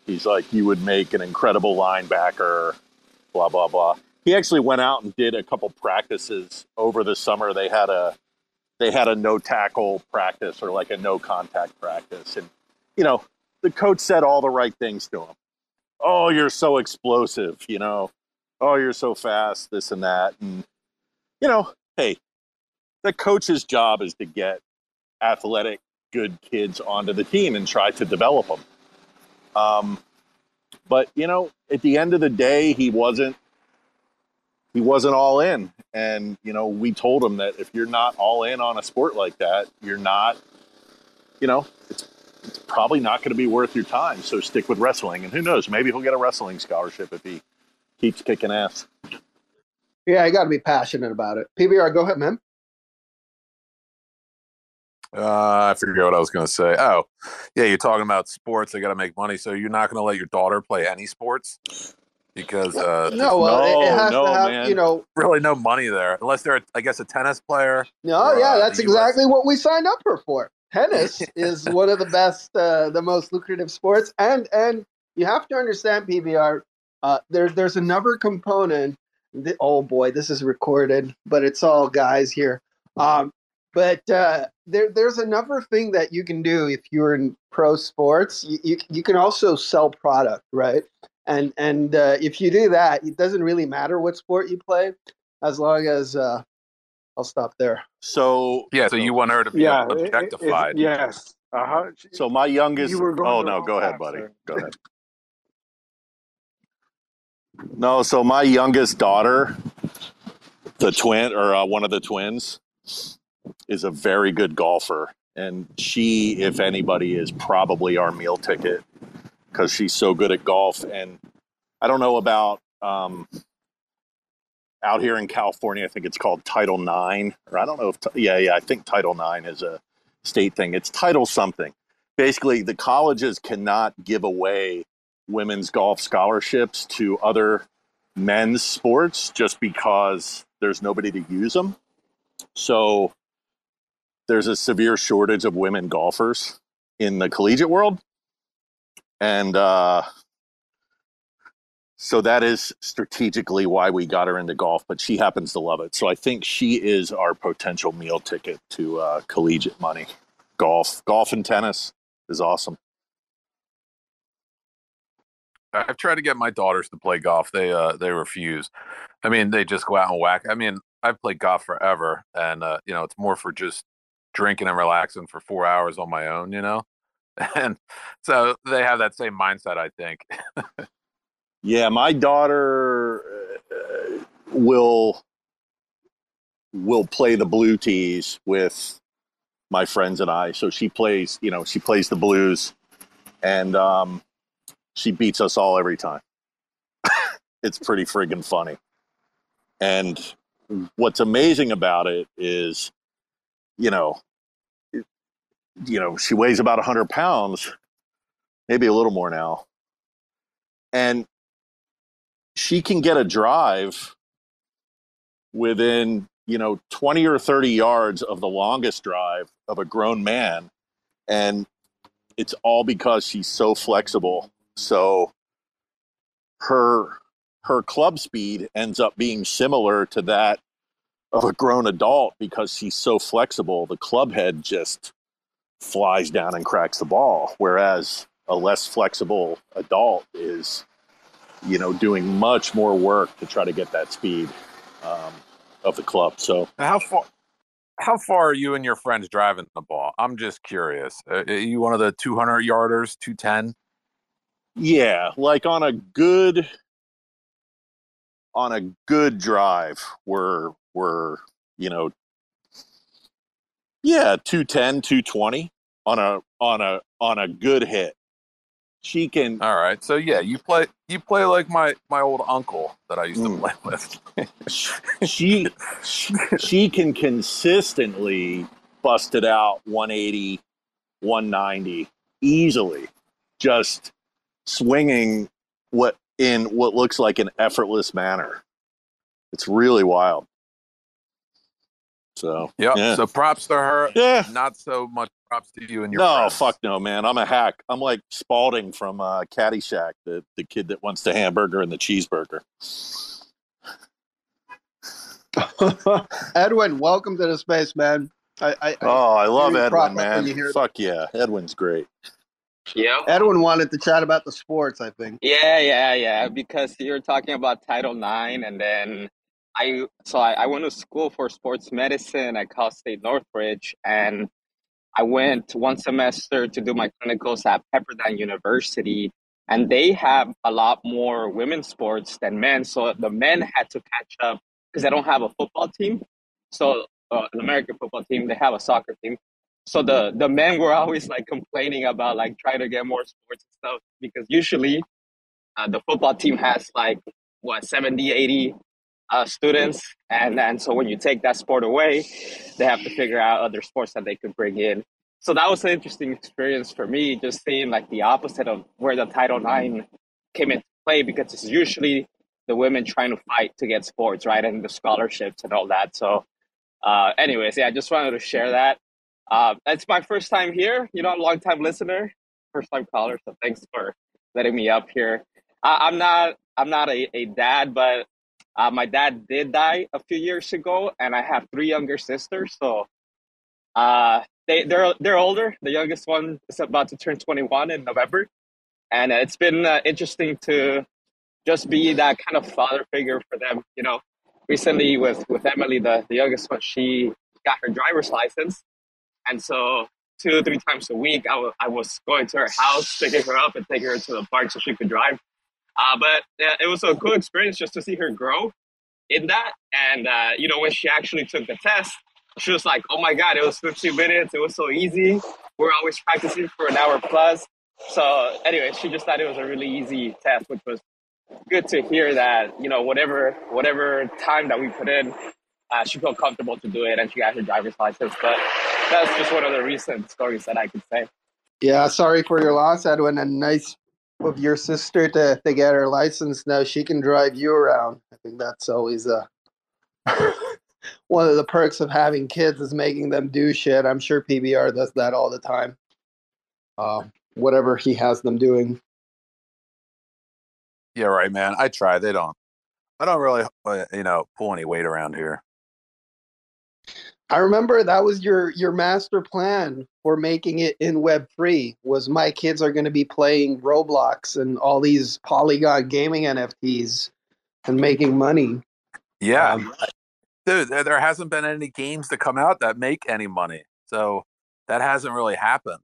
He's like, you would make an incredible linebacker, blah blah blah. He actually went out and did a couple practices over the summer. They had a they had a no tackle practice or like a no contact practice. And, you know, the coach said all the right things to him. Oh, you're so explosive, you know. Oh, you're so fast, this and that. And, you know, hey, the coach's job is to get athletic, good kids onto the team and try to develop them. Um, but, you know, at the end of the day, he wasn't he wasn't all in and you know we told him that if you're not all in on a sport like that you're not you know it's it's probably not going to be worth your time so stick with wrestling and who knows maybe he'll get a wrestling scholarship if he keeps kicking ass yeah, you got to be passionate about it. PBR, go ahead, man. Uh, I forget what I was going to say. Oh, yeah, you're talking about sports. They got to make money, so you're not going to let your daughter play any sports because uh, no, well, it, it has no, to have, man. you know, really no money there unless they're, I guess, a tennis player. No, for, yeah, uh, that's the US. exactly what we signed up for. For tennis is one of the best, uh, the most lucrative sports, and and you have to understand PBR. Uh, there, there's another component. th- oh boy, this is recorded, but it's all guys here. Um, but uh, there, there's another thing that you can do if you're in pro sports. You, you, you can also sell product, right? And and uh, if you do that, it doesn't really matter what sport you play, as long as uh, I'll stop there. So Yeah, so you want her to be Yeah, it- it- objectified. yes. Uh-huh. so my youngest. You were going Oh no, go ahead, buddy. sir. Go ahead. No, so my youngest daughter, the twin or uh, one of the twins, is a very good golfer, and she, if anybody, is probably our meal ticket because she's so good at golf. And I don't know about um, out here in California. I think it's called Title Nine, or I don't know if yeah, yeah. I think Title Nine is a state thing. It's Title something. Basically, the colleges cannot give away women's golf scholarships to other men's sports just because there's nobody to use them. So there's a severe shortage of women golfers in the collegiate world. And uh, so that is strategically why we got her into golf, but she happens to love it. So I think she is our potential meal ticket to uh, collegiate money. Golf, golf and tennis is awesome. I've tried to get my daughters to play golf. They uh they refuse. I mean, they just go out and whack. I mean, I've played golf forever, and uh, you know, it's more for just drinking and relaxing for four hours on my own. You know, and so they have that same mindset. I think. Yeah, my daughter uh, will will play the blue tees with my friends and I. So she plays, you know, she plays the blues, and um, she beats us all every time. it's pretty friggin' funny. And what's amazing about it is, you know, you know, she weighs about hundred pounds, maybe a little more now, and she can get a drive within you know 20 or 30 yards of the longest drive of a grown man. And it's all because she's so flexible. So her her club speed ends up being similar to that of a grown adult because she's so flexible. The club head just flies down and cracks the ball whereas a less flexible adult is you know, doing much more work to try to get that speed um, of the club. So How far? How far are you and your friends driving the ball? I'm just curious. Uh, are you one of the 200 yarders, 210? yeah, like on a good on a good drive, we're we're you know, yeah, 210, 220 on a on a on a good hit. She can All right. So yeah, you play you play like my my old uncle that I used to Mm. play with. she, she she can consistently bust it out 180 190 easily just swinging what in what looks like an effortless manner it's really wild so Yep. Yeah. So props to her. yeah Not so much props to you and your no friends. fuck no man i'm a hack i'm like Spaulding from uh caddyshack the, the kid that wants the hamburger and the cheeseburger Edwin, welcome to the space, man. I, I, I oh i love edwin man you hear that. fuck yeah edwin's great Yeah. Edwin wanted to chat about the sports. I think. Yeah, yeah, yeah. Because you're talking about Title IX, and then I so I, I went to school for sports medicine at Cal State Northridge, and I went one semester to do my clinicals at Pepperdine University, and they have a lot more women's sports than men. So the men had to catch up because they don't have a football team. So uh, American football team, they have a soccer team. So the the men were always like complaining about like trying to get more sports and stuff because usually uh, the football team has like what 70 80 uh, students. And and so when you take that sport away they have to figure out other sports that they could bring in. So that was an interesting experience for me just seeing like the opposite of where the title ix came into play because it's usually the women trying to fight to get sports right and the scholarships and all that. So uh, anyways yeah i just wanted to share that. Uh, it's my first time here you know long time listener first time caller so thanks for letting me up here. I, i'm not i'm not a, a dad but uh, my dad did die a few years ago, and I have three younger sisters. So Uh, they they're they're older. The youngest one is about to turn 21 in November, and it's been uh, interesting to just be that kind of father figure for them. You know, recently with with Emily, the the youngest one, she got her driver's license, and so two or three times a week, I was I was going to her house, picking her up, and taking her to the park so she could drive. Uh, but uh, it was a cool experience just to see her grow in that. And uh, you know, when she actually took the test, she was like, "Oh my god, it was 15 minutes. It was so easy. We're always practicing for an hour plus." So anyway, she just thought it was a really easy test, which was good to hear that you know whatever whatever time that we put in, uh, she felt comfortable to do it, and she got her driver's license. But that's just one of the recent stories that I could say. Yeah, sorry for your loss, Edwin, and nice of your sister to, to get her license. Now she can drive you around. I think that's always a one of the perks of having kids is making them do shit. I'm sure PBR does that all the time. Uh, whatever he has them doing. Yeah, right, man. I try. They don't. I don't really, uh, you know, pull any weight around here. I remember that was your your master plan for making it in Web three. Was my kids are going to be playing Roblox and all these Polygon gaming NFTs and making money. Yeah, Um, dude, there, there hasn't been any games to come out that make any money, so that hasn't really happened.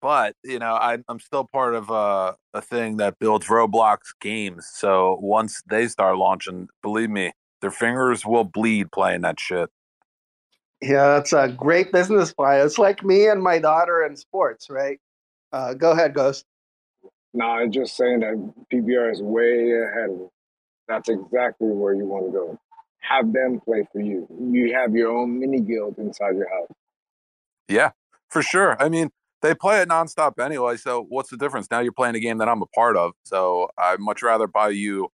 But you know, I, I'm still part of a, a thing that builds Roblox games. So once they start launching, believe me, their fingers will bleed playing that shit. Yeah, that's a great business plan. It's like me and my daughter in sports, right? Uh, go ahead, Ghost. No, I'm just saying that PBR is way ahead of it. That's exactly where you want to go. Have them play for you. You have your own mini guild inside your house. Yeah, for sure. I mean, they play it nonstop anyway. So what's the difference? Now you're playing a game that I'm a part of. So I'd much rather buy you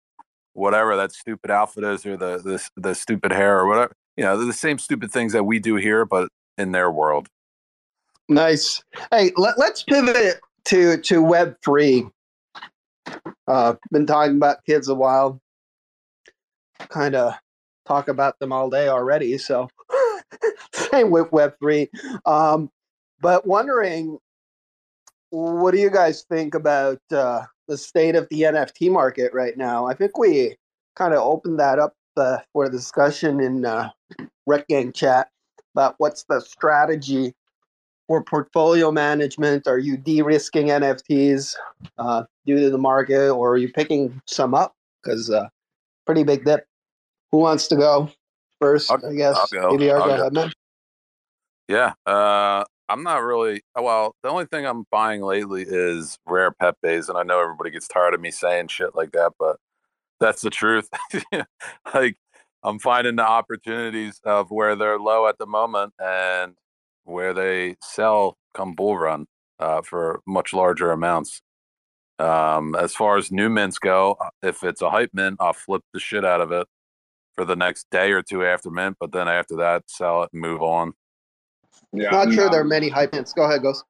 whatever that stupid outfit is or the the, the stupid hair or whatever. You know, the same stupid things that we do here, but in their world. Nice. Hey, let, let's pivot to to Web three. Uh, been talking about kids a while. Kind of talk about them all day already. So same with Web three. Um, but wondering, what do you guys think about uh, the state of the NFT market right now? I think we kind of opened that up uh, for discussion in uh, Rekt Gang chat about what's the strategy for portfolio management? Are you de-risking NFTs uh, due to the market, or are you picking some up? Because uh, pretty big dip. Who wants to go first? I'll, I guess I'll go. maybe I'll I'll go go. ahead, man. Yeah. Uh, I'm not really. Well, the only thing I'm buying lately is rare Pepes, and I know everybody gets tired of me saying shit like that, but that's the truth. like I'm finding the opportunities of where they're low at the moment and where they sell come bull run uh, for much larger amounts. Um, as far as new mints go, uh, if it's a hype mint, I'll flip the shit out of it for the next day or two after mint, but then after that, sell it and move on. Yeah, Not I'm sure not, there are many hype mints. Go ahead, Ghost.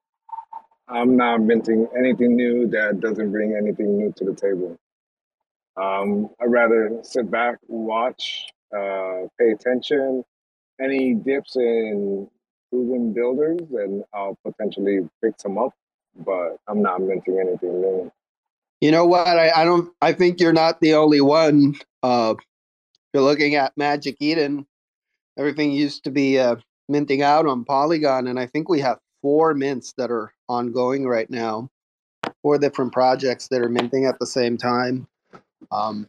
I'm not minting anything new that doesn't bring anything new to the table. Um, I'd rather sit back, watch, uh, pay attention. Any dips in proven builders, and I'll potentially pick some up. But I'm not minting anything new. You know what? I, I don't. I think you're not the only one. Uh, you're looking at Magic Eden. Everything used to be uh, minting out on Polygon, and I think we have four mints that are ongoing right now. Four different projects that are minting at the same time. Um,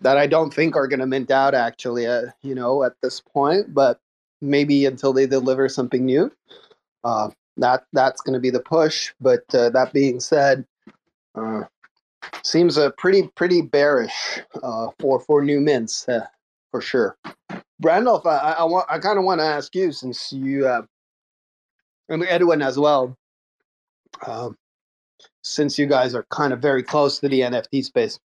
that I don't think are going to mint out actually. Uh, you know, at this point, but maybe until they deliver something new. Uh, that that's going to be the push. But uh, that being said. Uh, seems a pretty pretty bearish uh, for for new mints uh, for sure. Brandalf, I, I, want I kind of want to ask you since you and Edwin as well, um, since you guys are kind of very close to the NFT space.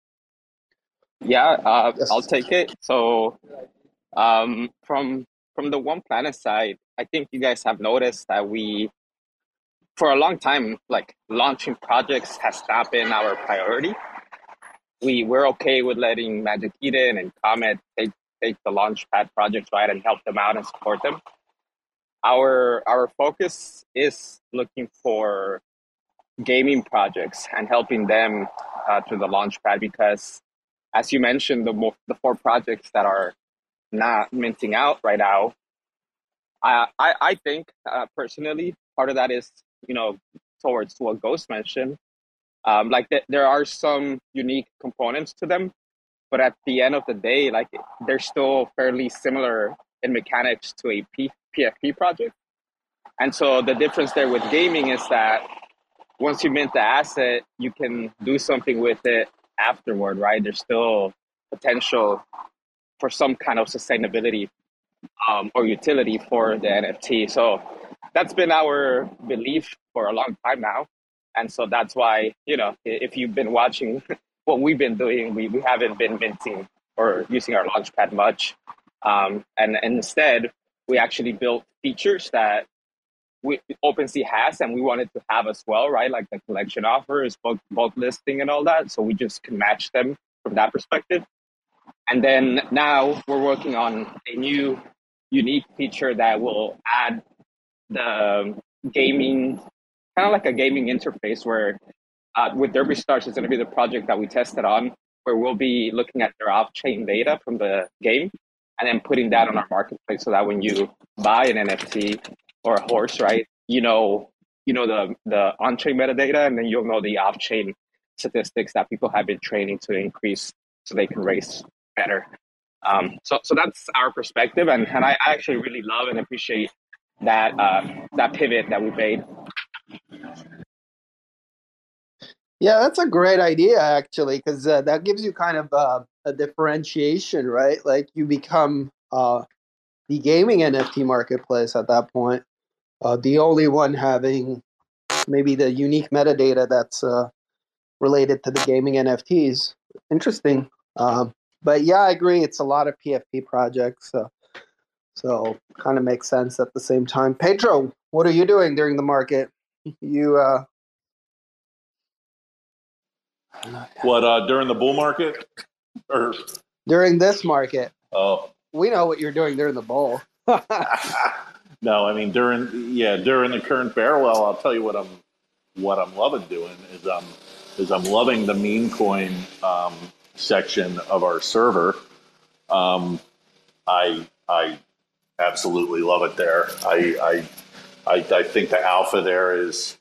Yeah, uh, I'll take it. So, um, from from the One Planet side, I think you guys have noticed that we, for a long time, like launching projects has not been our priority. We we're okay with letting Magic Eden and Comet take take the launchpad projects right and help them out and support them. our our focus is looking for gaming projects and helping them uh, through the launchpad because as you mentioned the mo- the four projects that are not minting out right now i i, I think uh, personally part of that is you know towards what ghost mentioned. Um, like th- there are some unique components to them but at the end of the day like they're still fairly similar in mechanics to a P- pfp project. And so the difference there with gaming is that once you mint the asset, you can do something with it afterward, right? There's still potential for some kind of sustainability um, or utility for the NFT. So that's been our belief for a long time now. And so that's why, you know, if you've been watching what we've been doing, we, we haven't been minting or using our launchpad much. Um, and, and instead, we actually built features that we OpenSea has and we wanted to have as well, right? Like the collection offers, bulk, bulk listing, and all that. So we just can match them from that perspective. And then now we're working on a new unique feature that will add the gaming, kind of like a gaming interface where uh, with Derby Stars is going to be the project that we tested on, where we'll be looking at their off-chain data from the game and then putting that on our marketplace so that when you buy an NFT or a horse, right? You know, you know the the on-chain metadata, and then you'll know the off-chain statistics that people have been training to increase so they can race better. Um, so, so that's our perspective, and, and I actually really love and appreciate that uh, that pivot that we made. Yeah, that's a great idea actually, because uh, that gives you kind of uh, a differentiation, right? Like you become uh, the gaming NFT marketplace at that point, uh, the only one having maybe the unique metadata that's uh, related to the gaming NFTs. Interesting. Um, but yeah, I agree. It's a lot of PFP projects. So, so kind of makes sense at the same time. Pedro, what are you doing during the market? You uh, What uh, during the bull market or during this market? oh We know what you're doing during the bowl. no, I mean during yeah during the current parallel, I'll tell you what I'm what I'm loving doing is I'm is I'm loving the meme coin um, section of our server. Um, I I absolutely love it there. I I I, I think the alpha there is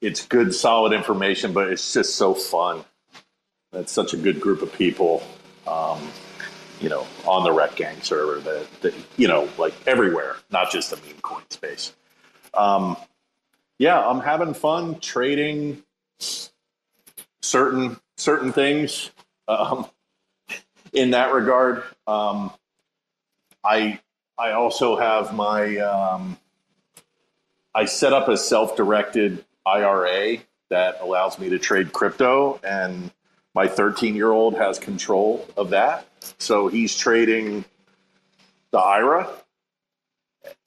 it's good solid information, but it's just so fun. That's such a good group of people. Um, you know, on the Rekt Gang server that, that you know, like everywhere, not just the meme coin space. Um, yeah, I'm having fun trading certain certain things um, in that regard. Um, I I also have my um, I set up a self-directed IRA that allows me to trade crypto, and my 13 year old has control of that. So he's trading the IRA,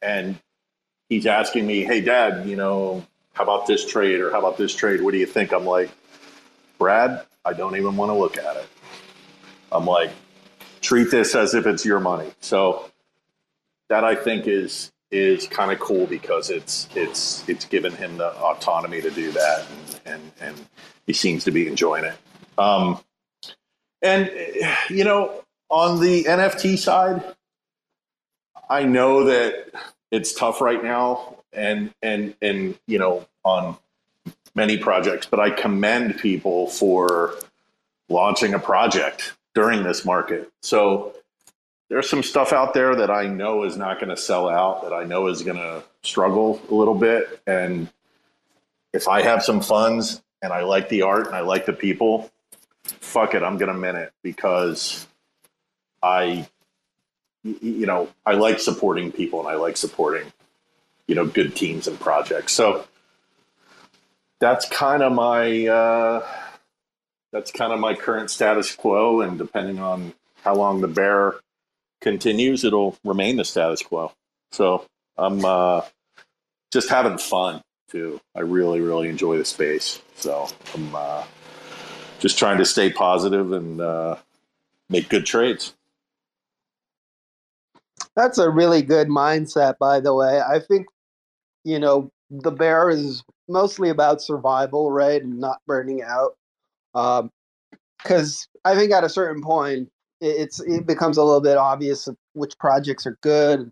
and he's asking me, "Hey, Dad, you know, how about this trade or how about this trade? What do you think?" I'm like, Brad, I don't even want to look at it. I'm like, treat this as if it's your money. So that I think is is kind of cool because it's it's it's given him the autonomy to do that, and and, and he seems to be enjoying it. Um, and you know, on the NFT side, I know that it's tough right now, and and and you know, on many projects, but I commend people for launching a project during this market. So there's some stuff out there that I know is not going to sell out, that I know is going to struggle a little bit. And if I have some funds and I like the art and I like the people, fuck it, I'm going to mint it because I, you know, I like supporting people and I like supporting, you know, good teams and projects. So that's kind of my, uh, that's kind of my current status quo. And depending on how long the bear continues, it'll remain the status quo. So I'm uh, just having fun too. I really, really enjoy the space. So I'm uh, just trying to stay positive and uh, make good trades. That's a really good mindset, by the way. I think, you know, the bear is mostly about survival, right? And not burning out. Because um, I think at a certain point, it's it becomes a little bit obvious which projects are good,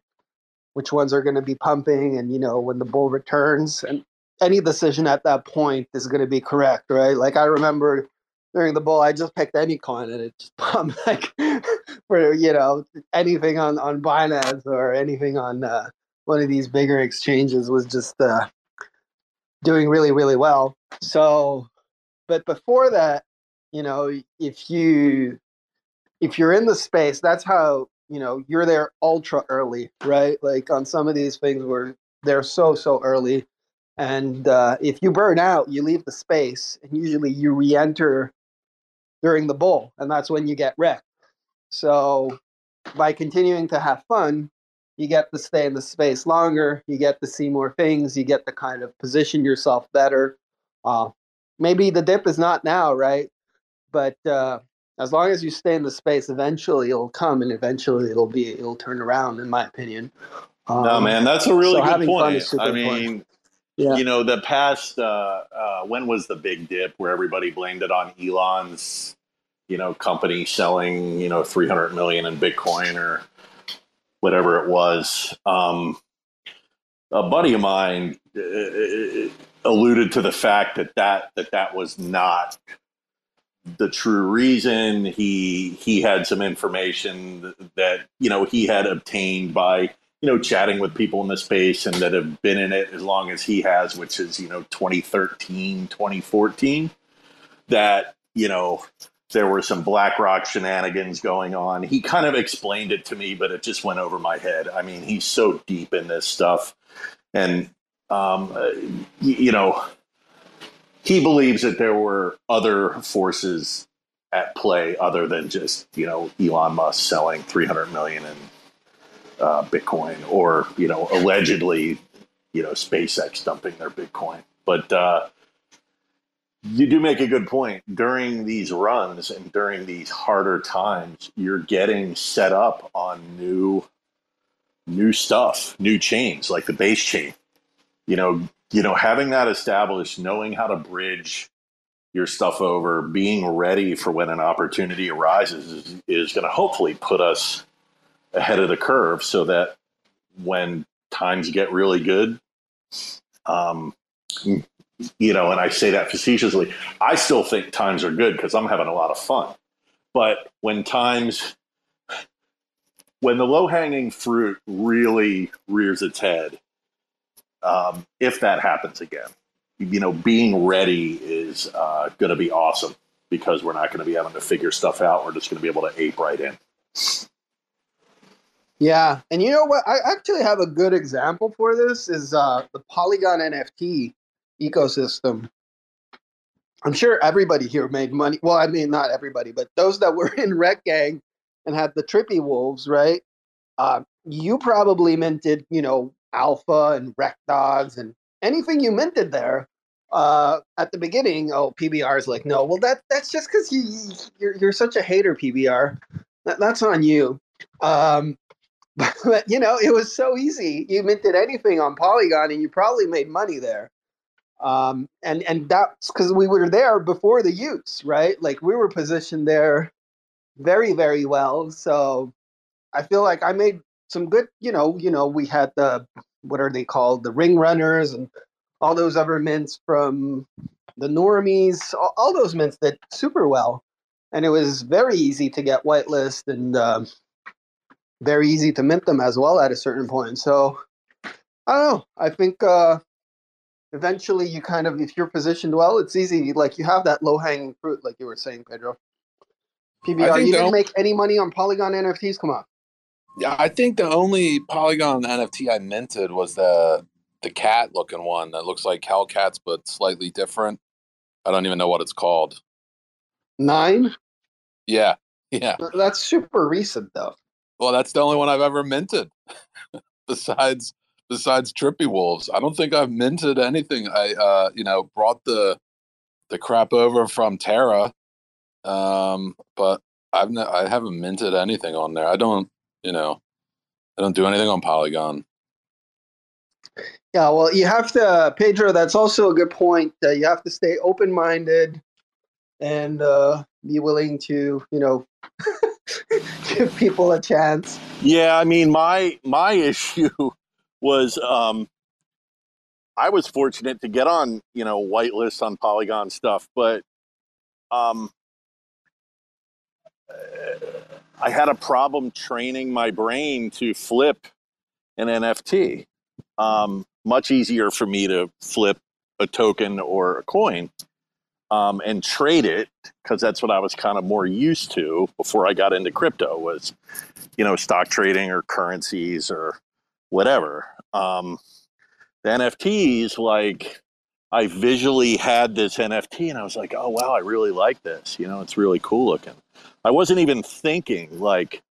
which ones are going to be pumping, and you know when the bull returns, and any decision at that point is going to be correct, right? Like I remember during the bull, I just picked any coin and it just pumped like for you know anything on on Binance or anything on uh, one of these bigger exchanges was just uh, doing really really well. So, but before that, you know, if you if you're in the space, that's how you know you're there ultra early, right? Like on some of these things where they're so so early, and uh, if you burn out, you leave the space, and usually you re-enter during the bull, and that's when you get wrecked. So by continuing to have fun, you get to stay in the space longer. You get to see more things. You get to kind of position yourself better. Uh, maybe the dip is not now, right? But uh, as long as you stay in the space, eventually it'll come, and eventually it'll be it'll turn around. In my opinion. Um, no, man, that's a really so good point. I mean, yeah. you know, the past uh, uh, when was the big dip where everybody blamed it on Elon's, you know, company selling you know three hundred million in Bitcoin or whatever it was. Um, a buddy of mine uh, uh alluded to the fact that that that that was not the true reason. He he had some information that you know he had obtained by you know chatting with people in the space and that have been in it as long as he has, which is you know 2013, 2014. That you know there were some BlackRock shenanigans going on. He kind of explained it to me, but it just went over my head. I mean, he's so deep in this stuff, and um, uh, you know he believes that there were other forces at play other than just you know Elon Musk selling 300 million in uh, Bitcoin or you know allegedly you know SpaceX dumping their Bitcoin. But uh, you do make a good point. During these runs and during these harder times, you're getting set up on new new stuff, new chains like the base chain. You know, you know, having that established, knowing how to bridge your stuff over, being ready for when an opportunity arises is, is going to hopefully put us ahead of the curve so that when times get really good, um, you know, and I say that facetiously, I still think times are good because I'm having a lot of fun. But when times, when the low hanging fruit really rears its head, um, if that happens again. You know, being ready is uh, going to be awesome because we're not going to be having to figure stuff out. We're just going to be able to ape right in. Yeah, and you know what? I actually have a good example for this. Is uh, the Polygon NFT ecosystem. I'm sure everybody here made money. Well, I mean, not everybody, but those that were in Rekt Gang and had the Trippy Wolves, right? Uh, you probably minted, you know, alpha and Rekt Dogs and anything you minted there uh, at the beginning. Oh, PBR is like, no, well that that's just because you you're, you're such a hater, PBR. That, that's on you. Um, but, you know, it was so easy. You minted anything on Polygon, and you probably made money there. Um, and and that's because we were there before the utes, right? Like we were positioned there very very well. So I feel like I made some good, you know, you know, we had the what are they called, the ring runners and all those other mints from the normies, all, all those mints did super well, and it was very easy to get whitelist and uh, very easy to mint them as well at a certain point. So I don't know. I think uh, eventually you kind of, if you're positioned well, it's easy. Like you have that low hanging fruit, like you were saying, Pedro. PBR, you didn't make any money on Polygon NFTs. Come on. Yeah, I think the only Polygon NFT I minted was the the cat looking one that looks like Hellcats but slightly different. I don't even know what it's called. Nine. Yeah, yeah. That's super recent though. Well, that's the only one I've ever minted. besides besides Trippy Wolves, I don't think I've minted anything. I uh, you know brought the the crap over from Terra, um, but I've ne- I haven't minted anything on there. I don't you know, I don't do anything on Polygon. Yeah, well, you have to, Pedro. That's also a good point. Uh, you have to stay open-minded and uh, be willing to, you know, give people a chance. Yeah, I mean, my my issue was um, I was fortunate to get on, you know, whitelist on Polygon stuff, but um, I had a problem training my brain to flip an NFT. Um, much easier for me to flip a token or a coin um, and trade it because that's what I was kind of more used to before I got into crypto was, you know, stock trading or currencies or whatever. Um, the NFTs, like I visually had this NFT and I was like, oh wow, I really like this. You know, it's really cool looking. I wasn't even thinking like,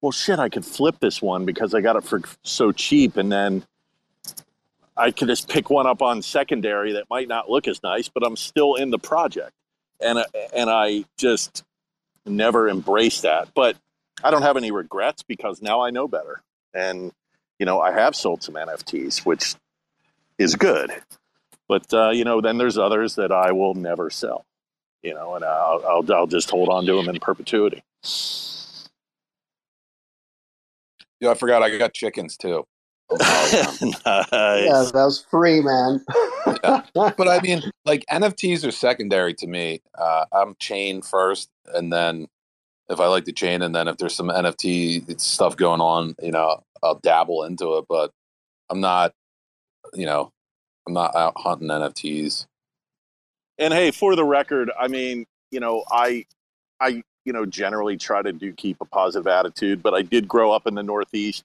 well, shit, I could flip this one because I got it for so cheap, and then I could just pick one up on secondary that might not look as nice, but I'm still in the project, and and I just never embraced that. But I don't have any regrets because now I know better, and you know I have sold some NFTs, which is good. But uh, you know, then there's others that I will never sell you know, and I'll, I'll, I'll just hold on to them in perpetuity. Yeah, I forgot I got chickens too. nice. Yeah, that was free, man. Yeah. But I mean, like NFTs are secondary to me. Uh, I'm chain first, and then if I like the chain, and then if there's some NFT stuff going on, you know, I'll dabble into it. But I'm not, you know, I'm not out hunting NFTs. And hey, for the record, I mean, you know, I, I, you know, generally try to do keep a positive attitude, but I did grow up in the Northeast,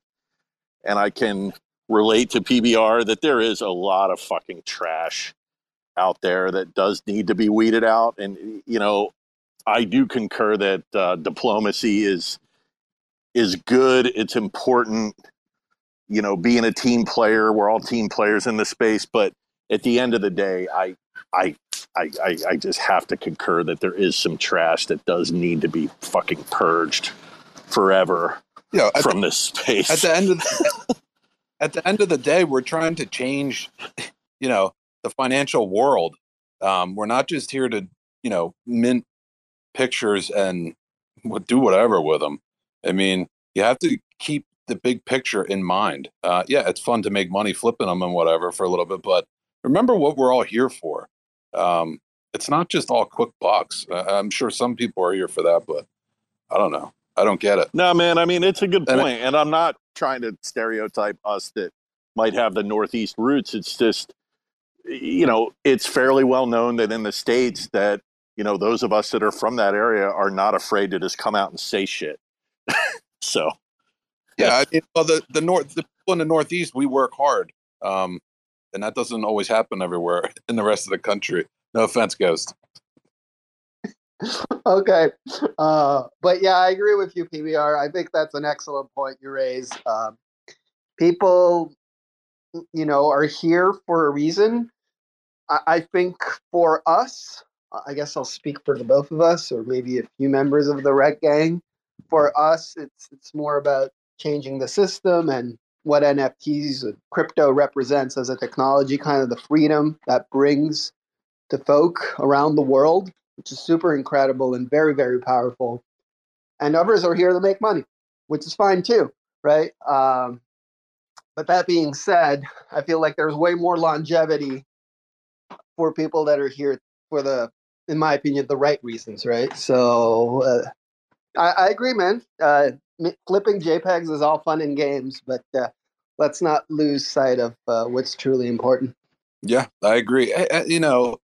and I can relate to PBR that there is a lot of fucking trash out there that does need to be weeded out. And you know, I do concur that uh, diplomacy is is good. It's important. You know, being a team player, we're all team players in this space, but at the end of the day, I I I, I, I just have to concur that there is some trash that does need to be fucking purged forever You know, from the, this space. at the end of the, at the end of the day, we're trying to change, you know, the financial world. Um, we're not just here to, you know, mint pictures and do whatever with them. I mean, you have to keep the big picture in mind. Uh, yeah, it's fun to make money flipping them and whatever for a little bit, but remember what we're all here for. Um, it's not just all quick bucks. I'm sure some people are here for that, but I don't know. I don't get it. No, man. I mean, it's a good And I- point, and I'm not trying to stereotype us that might have the Northeast roots. It's just, you know, it's fairly well known that in the states that you know those of us that are from that area are not afraid to just come out and say shit. so, Yeah, I mean, well, the the north, the people in the Northeast, we work hard, um, and that doesn't always happen everywhere in the rest of the country. No offense, Ghost. okay. Uh, but yeah, I agree with you, PBR. I think that's an excellent point you raise. Um, people, you know, are here for a reason. I, I think for us, I guess I'll speak for the both of us, or maybe a few members of the Rekt Gang. For us, it's it's more about changing the system and what NFTs and crypto represents as a technology, kind of the freedom that brings to folk around the world which is super incredible and very, very powerful. And others are here to make money, which is fine too, right? Um, but that being said, I feel like there's way more longevity for people that are here for the, in my opinion, the right reasons, right? So uh, I, I agree, man. Uh, flipping JPEGs is all fun and games, but uh, let's not lose sight of uh, what's truly important. Yeah, I agree. Eh, eh, You know,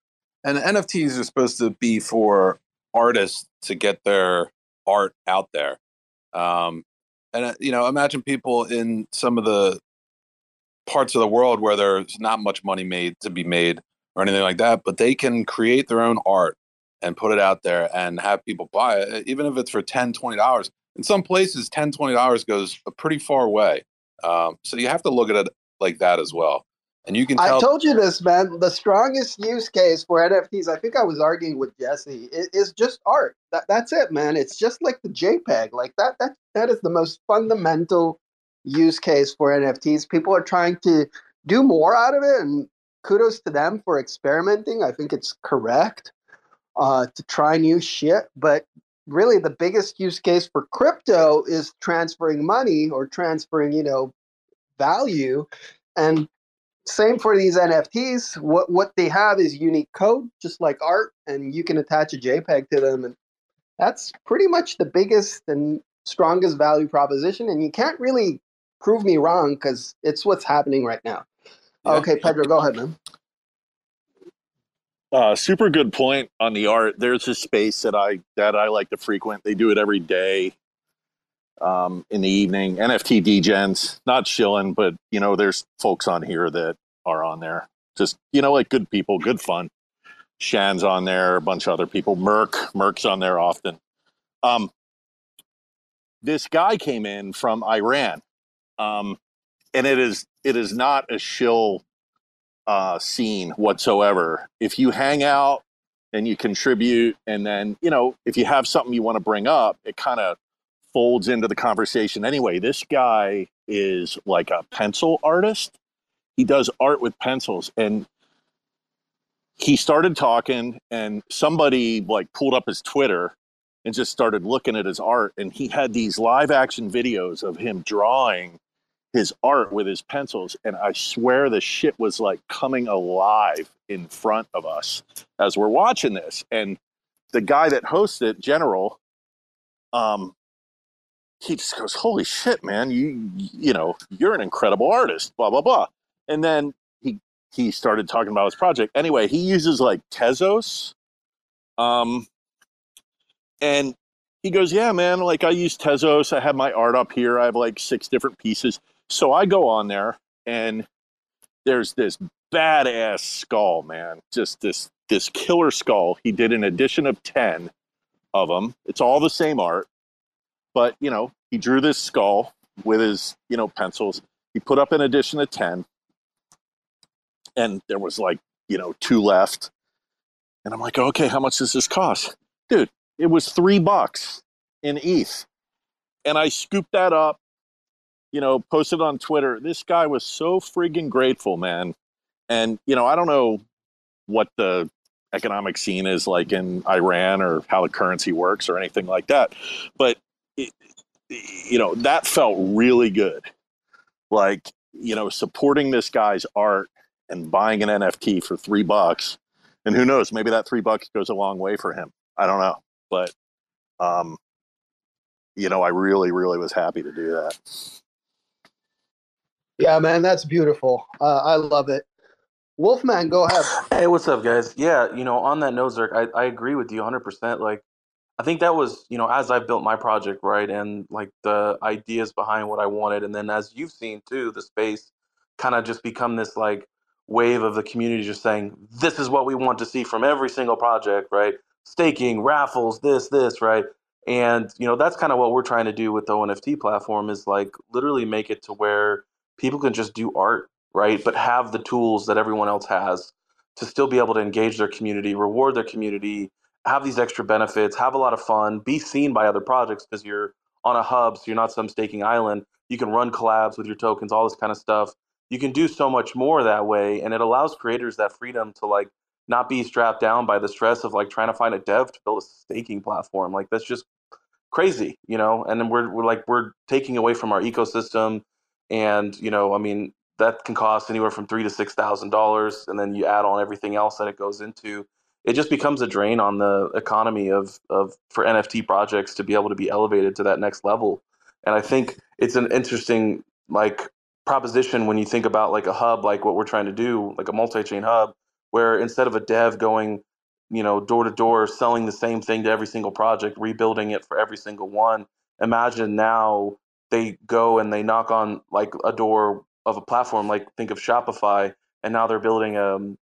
and NFTs are supposed to be for artists to get their art out there. Um, and uh, you know, imagine people in some of the parts of the world where there's not much money made to be made or anything like that, but they can create their own art and put it out there and have people buy it, even if it's for 10 $20. In some places, 10 $20 goes a pretty far way. Um, so you have to look at it like that as well. And you can I told you this, man. The strongest use case for NFTs, I think I was arguing with Jesse, is just art. That, that's it, man. It's just like the JPEG. Like that. That that is the most fundamental use case for NFTs. People are trying to do more out of it, and kudos to them for experimenting. I think it's correct uh, to try new shit, but really the biggest use case for crypto is transferring money or transferring, you know, value. And same for these NFTs. What what they have is unique code, just like art, and you can attach a JPEG to them, and that's pretty much the biggest and strongest value proposition. And you can't really prove me wrong because it's what's happening right now. Yeah. Okay, Pedro, go ahead, man. Uh, super good point on the art. There's a space that I that I like to frequent. They do it every day um, in the evening. NFT degens, not shilling, but you know, there's folks on here that are on there. Just you know, like good people, good fun. Shan's on there, a bunch of other people. Merc, Merc's on there often. Um, this guy came in from Iran, um, and it is it is not a shill uh, scene whatsoever. If you hang out and you contribute, and then you know if you have something you want to bring up, it kind of folds into the conversation anyway. This guy is like a pencil artist. He does art with pencils, and he started talking, and somebody like pulled up his Twitter and just started looking at his art, and he had these live action videos of him drawing his art with his pencils and i swear the shit was like coming alive in front of us as we're watching this and the guy that hosts it general um he just goes holy shit man you you know you're an incredible artist blah blah blah and then he he started talking about his project anyway he uses like tezos um and he goes yeah man like i use tezos i have my art up here i have like six different pieces so I go on there and there's this badass skull, man. Just this this killer skull. He did an edition of 10 of them. It's all the same art. But, you know, he drew this skull with his, you know, pencils. He put up an edition of 10. And there was like, you know, two left. And I'm like, okay, how much does this cost? Dude, it was three bucks in ETH. And I scooped that up you know, posted on Twitter. This guy was so friggin' grateful, man. And, you know, I don't know what the economic scene is like in Iran or how the currency works or anything like that. But, it, you know, that felt really good. Like, you know, supporting this guy's art and buying an NFT for three bucks. And who knows, maybe that three bucks goes a long way for him. I don't know. But, um, you know, I really, really was happy to do that. Yeah, man, that's beautiful. Uh, I love it. Wolfman, go ahead. Hey, what's up, guys? Yeah, you know, on that note, Zerk, I, I agree with you 100%. Like, I think that was, you know, as I built my project, right, and like the ideas behind what I wanted, and then as you've seen too, the space kind of just become this like wave of the community just saying, this is what we want to see from every single project, right? Staking, raffles, this, this, right? And, you know, that's kind of what we're trying to do with the ONFT platform is like literally make it to where people can just do art, right? But have the tools that everyone else has to still be able to engage their community, reward their community, have these extra benefits, have a lot of fun, be seen by other projects because you're on a hub, so you're not some staking island. You can run collabs with your tokens, all this kind of stuff. You can do so much more that way, and it allows creators that freedom to like not be strapped down by the stress of like trying to find a dev to build a staking platform. Like that's just crazy, you know. And then we're we're like we're taking away from our ecosystem and you know, I mean, that can cost anywhere from three to six thousand dollars, and then you add on everything else that it goes into. It just becomes a drain on the economy of of for NFT projects to be able to be elevated to that next level. And I think it's an interesting like proposition when you think about like a hub, like what we're trying to do, like a multi-chain hub, where instead of a dev going, you know, door to door selling the same thing to every single project, rebuilding it for every single one. Imagine now they go and they knock on like a door of a platform like think of Shopify and now they're building um,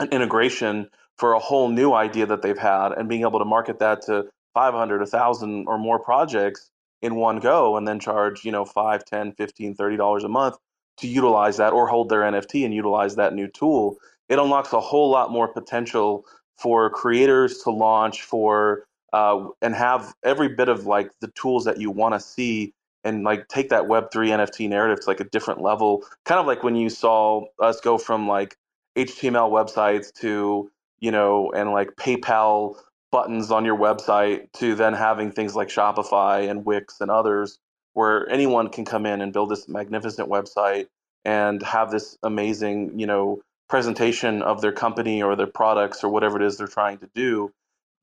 an integration for a whole new idea that they've had and being able to market that to 500 1000 or more projects in one go and then charge you know 5 10 15 30 dollars a month to utilize that or hold their nft and utilize that new tool it unlocks a whole lot more potential for creators to launch for uh, and have every bit of like the tools that you want to see and like take that Web three NFT narrative to like a different level. Kind of like when you saw us go from like HTML websites to you know and like PayPal buttons on your website to then having things like Shopify and Wix and others where anyone can come in and build this magnificent website and have this amazing, you know, presentation of their company or their products or whatever it is they're trying to do.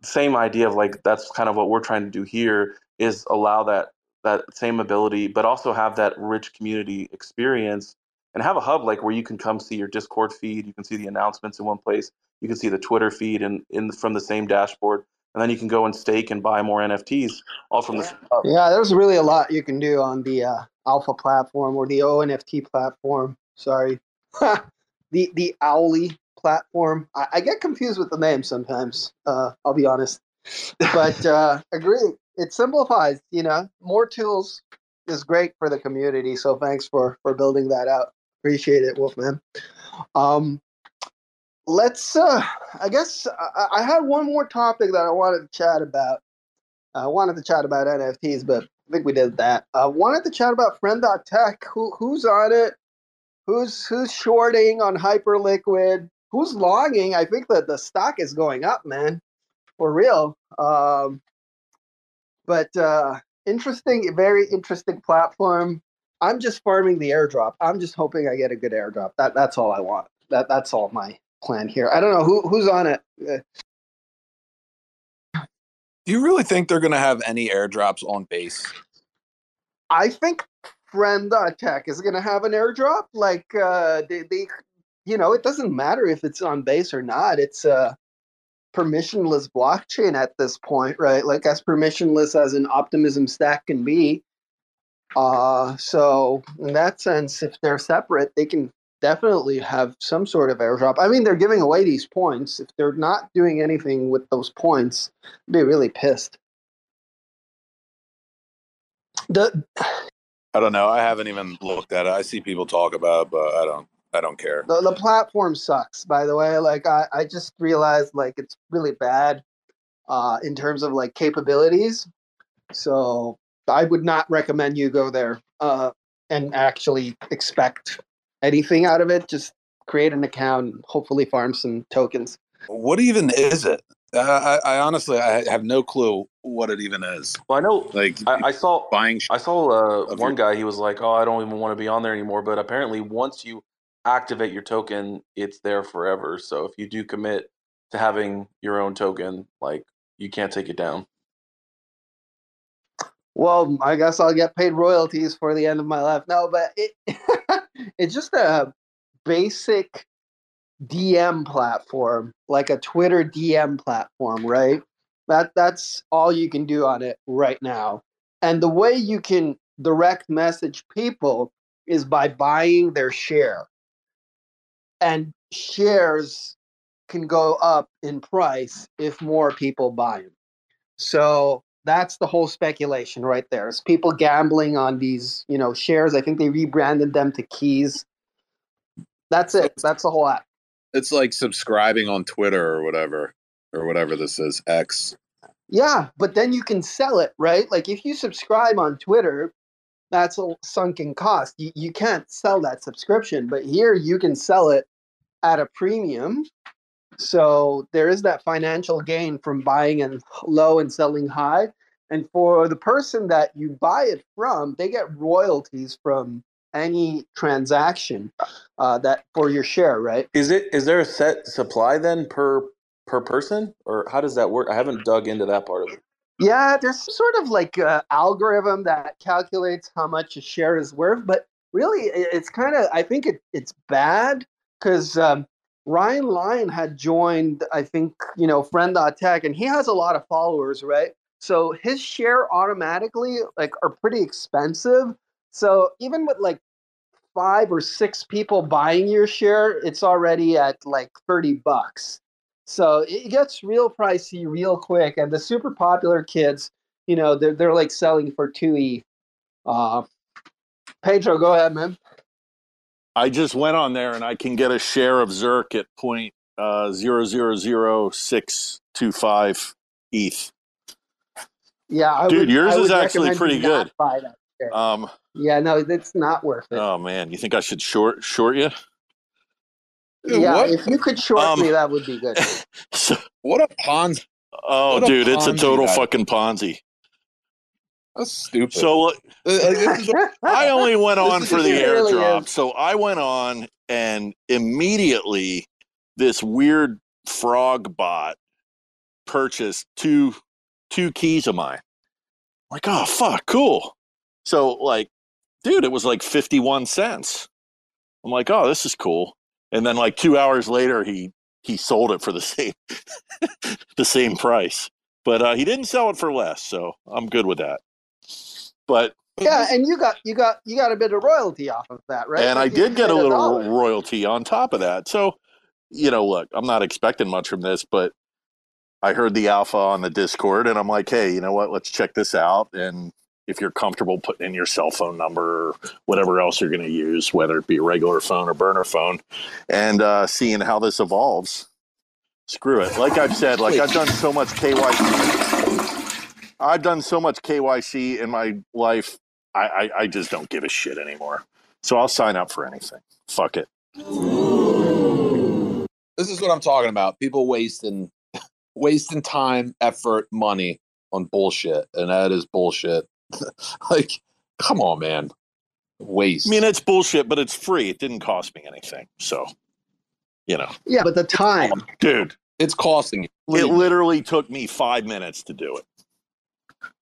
Same idea of like that's kind of what we're trying to do here is allow that that same ability, but also have that rich community experience and have a hub like where you can come see your Discord feed, you can see the announcements in one place, you can see the Twitter feed and in from the same dashboard, and then you can go and stake and buy more NFTs all from the same hub. Yeah, there's really a lot you can do on the uh, Alpha platform or the ONFT platform. Sorry, the the Owly platform. I, I, get confused with the name sometimes. Uh, I'll be honest, but uh, agree. It simplifies. You know, more tools is great for the community. So thanks for for building that out. Appreciate it, Wolfman. Um, let's uh i guess I, I, had one more topic that i wanted to chat about. I wanted to chat about nfts but i think we did that. I wanted to chat about friend.tech who who's on it? Who's who's shorting on hyperliquid? Who's longing i think that the stock is going up man for real. Um but uh interesting very interesting platform i'm just farming the airdrop i'm just hoping i get a good airdrop that that's all i want that that's all my plan here. I don't know who who's on it. Uh, Do you really think they're going to have any airdrops on base? I think Friend uh, Tech is going to have an airdrop. Like uh, they, they, you know, it doesn't matter if it's on base or not. It's a permissionless blockchain at this point, right? Like as permissionless as an optimism stack can be. Uh, so in that sense, if they're separate, they can definitely have some sort of airdrop. I mean, they're giving away these points. If they're not doing anything with those points, I'd be really pissed. The I don't know. I haven't even looked at it. I see people talk about, it, but I don't. I don't care. The, the platform sucks. By the way, like I, I just realized like it's really bad uh, in terms of like capabilities. So I would not recommend you go there uh, and actually expect anything out of it. Just create an account and hopefully farm some tokens. What even is it? I, I, honestly I have no clue what it even is. Well, I know. Like I, I saw buying. I saw uh, one guy. He was like, "Oh, I don't even want to be on there anymore." But apparently, once you activate your token, it's there forever. So if you do commit to having your own token, like you can't take it down. Well, I guess I'll get paid royalties for the end of my life. No, but it it's just a basic DM platform, like a Twitter DM platform, right? That that's all you can do on it right now. And the way you can direct message people is by buying their share. And shares can go up in price if more people buy them. So that's the whole speculation right there. It's people gambling on these, you know, shares. I think they rebranded them to keys. That's it. That's the whole app. It's like subscribing on Twitter or whatever, or whatever this is, X. Yeah, but then you can sell it, right? Like if you subscribe on Twitter, that's a sunken cost. You, you can't sell that subscription, but here you can sell it at a premium so there is that financial gain from buying and low and selling high. And for the person that you buy it from, they get royalties from any transaction uh, that for your share, right? Is it is there a set supply then per per person, or how does that work? I haven't dug into that part of it. Yeah, there's some sort of like uh, algorithm that calculates how much a share is worth, but really, it's kind of I think it, it's bad because um, Ryan Lyon had joined, I think, you know, Friend.tech, and he has a lot of followers, right? So his share automatically like are pretty expensive. So even with like five or six people buying your share, it's already at like 30 bucks. So it gets real pricey real quick. And the super popular kids, you know, they're, they're like selling for 2E. Uh, Pedro, go ahead, man. I just went on there and I can get a share of Zerk at point uh, zero zero zero six two five ETH. Yeah, I dude, would, yours I is actually pretty good. Um, yeah, no, it's not worth it. oh man, you think I should short short you? yeah, what? if you could short Um, me, that would be good. So, What a Ponzi. oh, What a dude, it's a total guy. fucking Ponzi. That's stupid. So uh, this is what- I only went on for the it really airdrop. is. So I went on and immediately this weird frog bot purchased two two keys of mine. like, oh fuck, cool. So like, dude, it was like 51 cents. I'm like, oh, this is cool. And then like two hours later he he sold it for the same the same price. But uh, he didn't sell it for less, so I'm good with that. But yeah, and you got you got you got a bit of royalty off of that, right? and I Like, you did get a little dollar. royalty on top of that. So, you know, look, I'm not expecting much from this, but I heard the alpha on the Discord, and I'm like, hey, you know what? Let's check this out. And if you're comfortable putting in your cell phone number or whatever else you're going to use, whether it be a regular phone or burner phone, and uh, seeing how this evolves, screw it. Like I've said, like I've done so much KYC. I've done so much KYC in my life. I, I, I just don't give a shit anymore. So I'll sign up for anything. Fuck it. this is what I'm talking about. People wasting wasting time, effort, money on bullshit, and that is bullshit. like, come on, man, waste. I mean, it's bullshit, but it's free. It didn't cost me anything. So, you know, Yeah, but the time. dude, it's costing you. it literally took me five minutes to do it.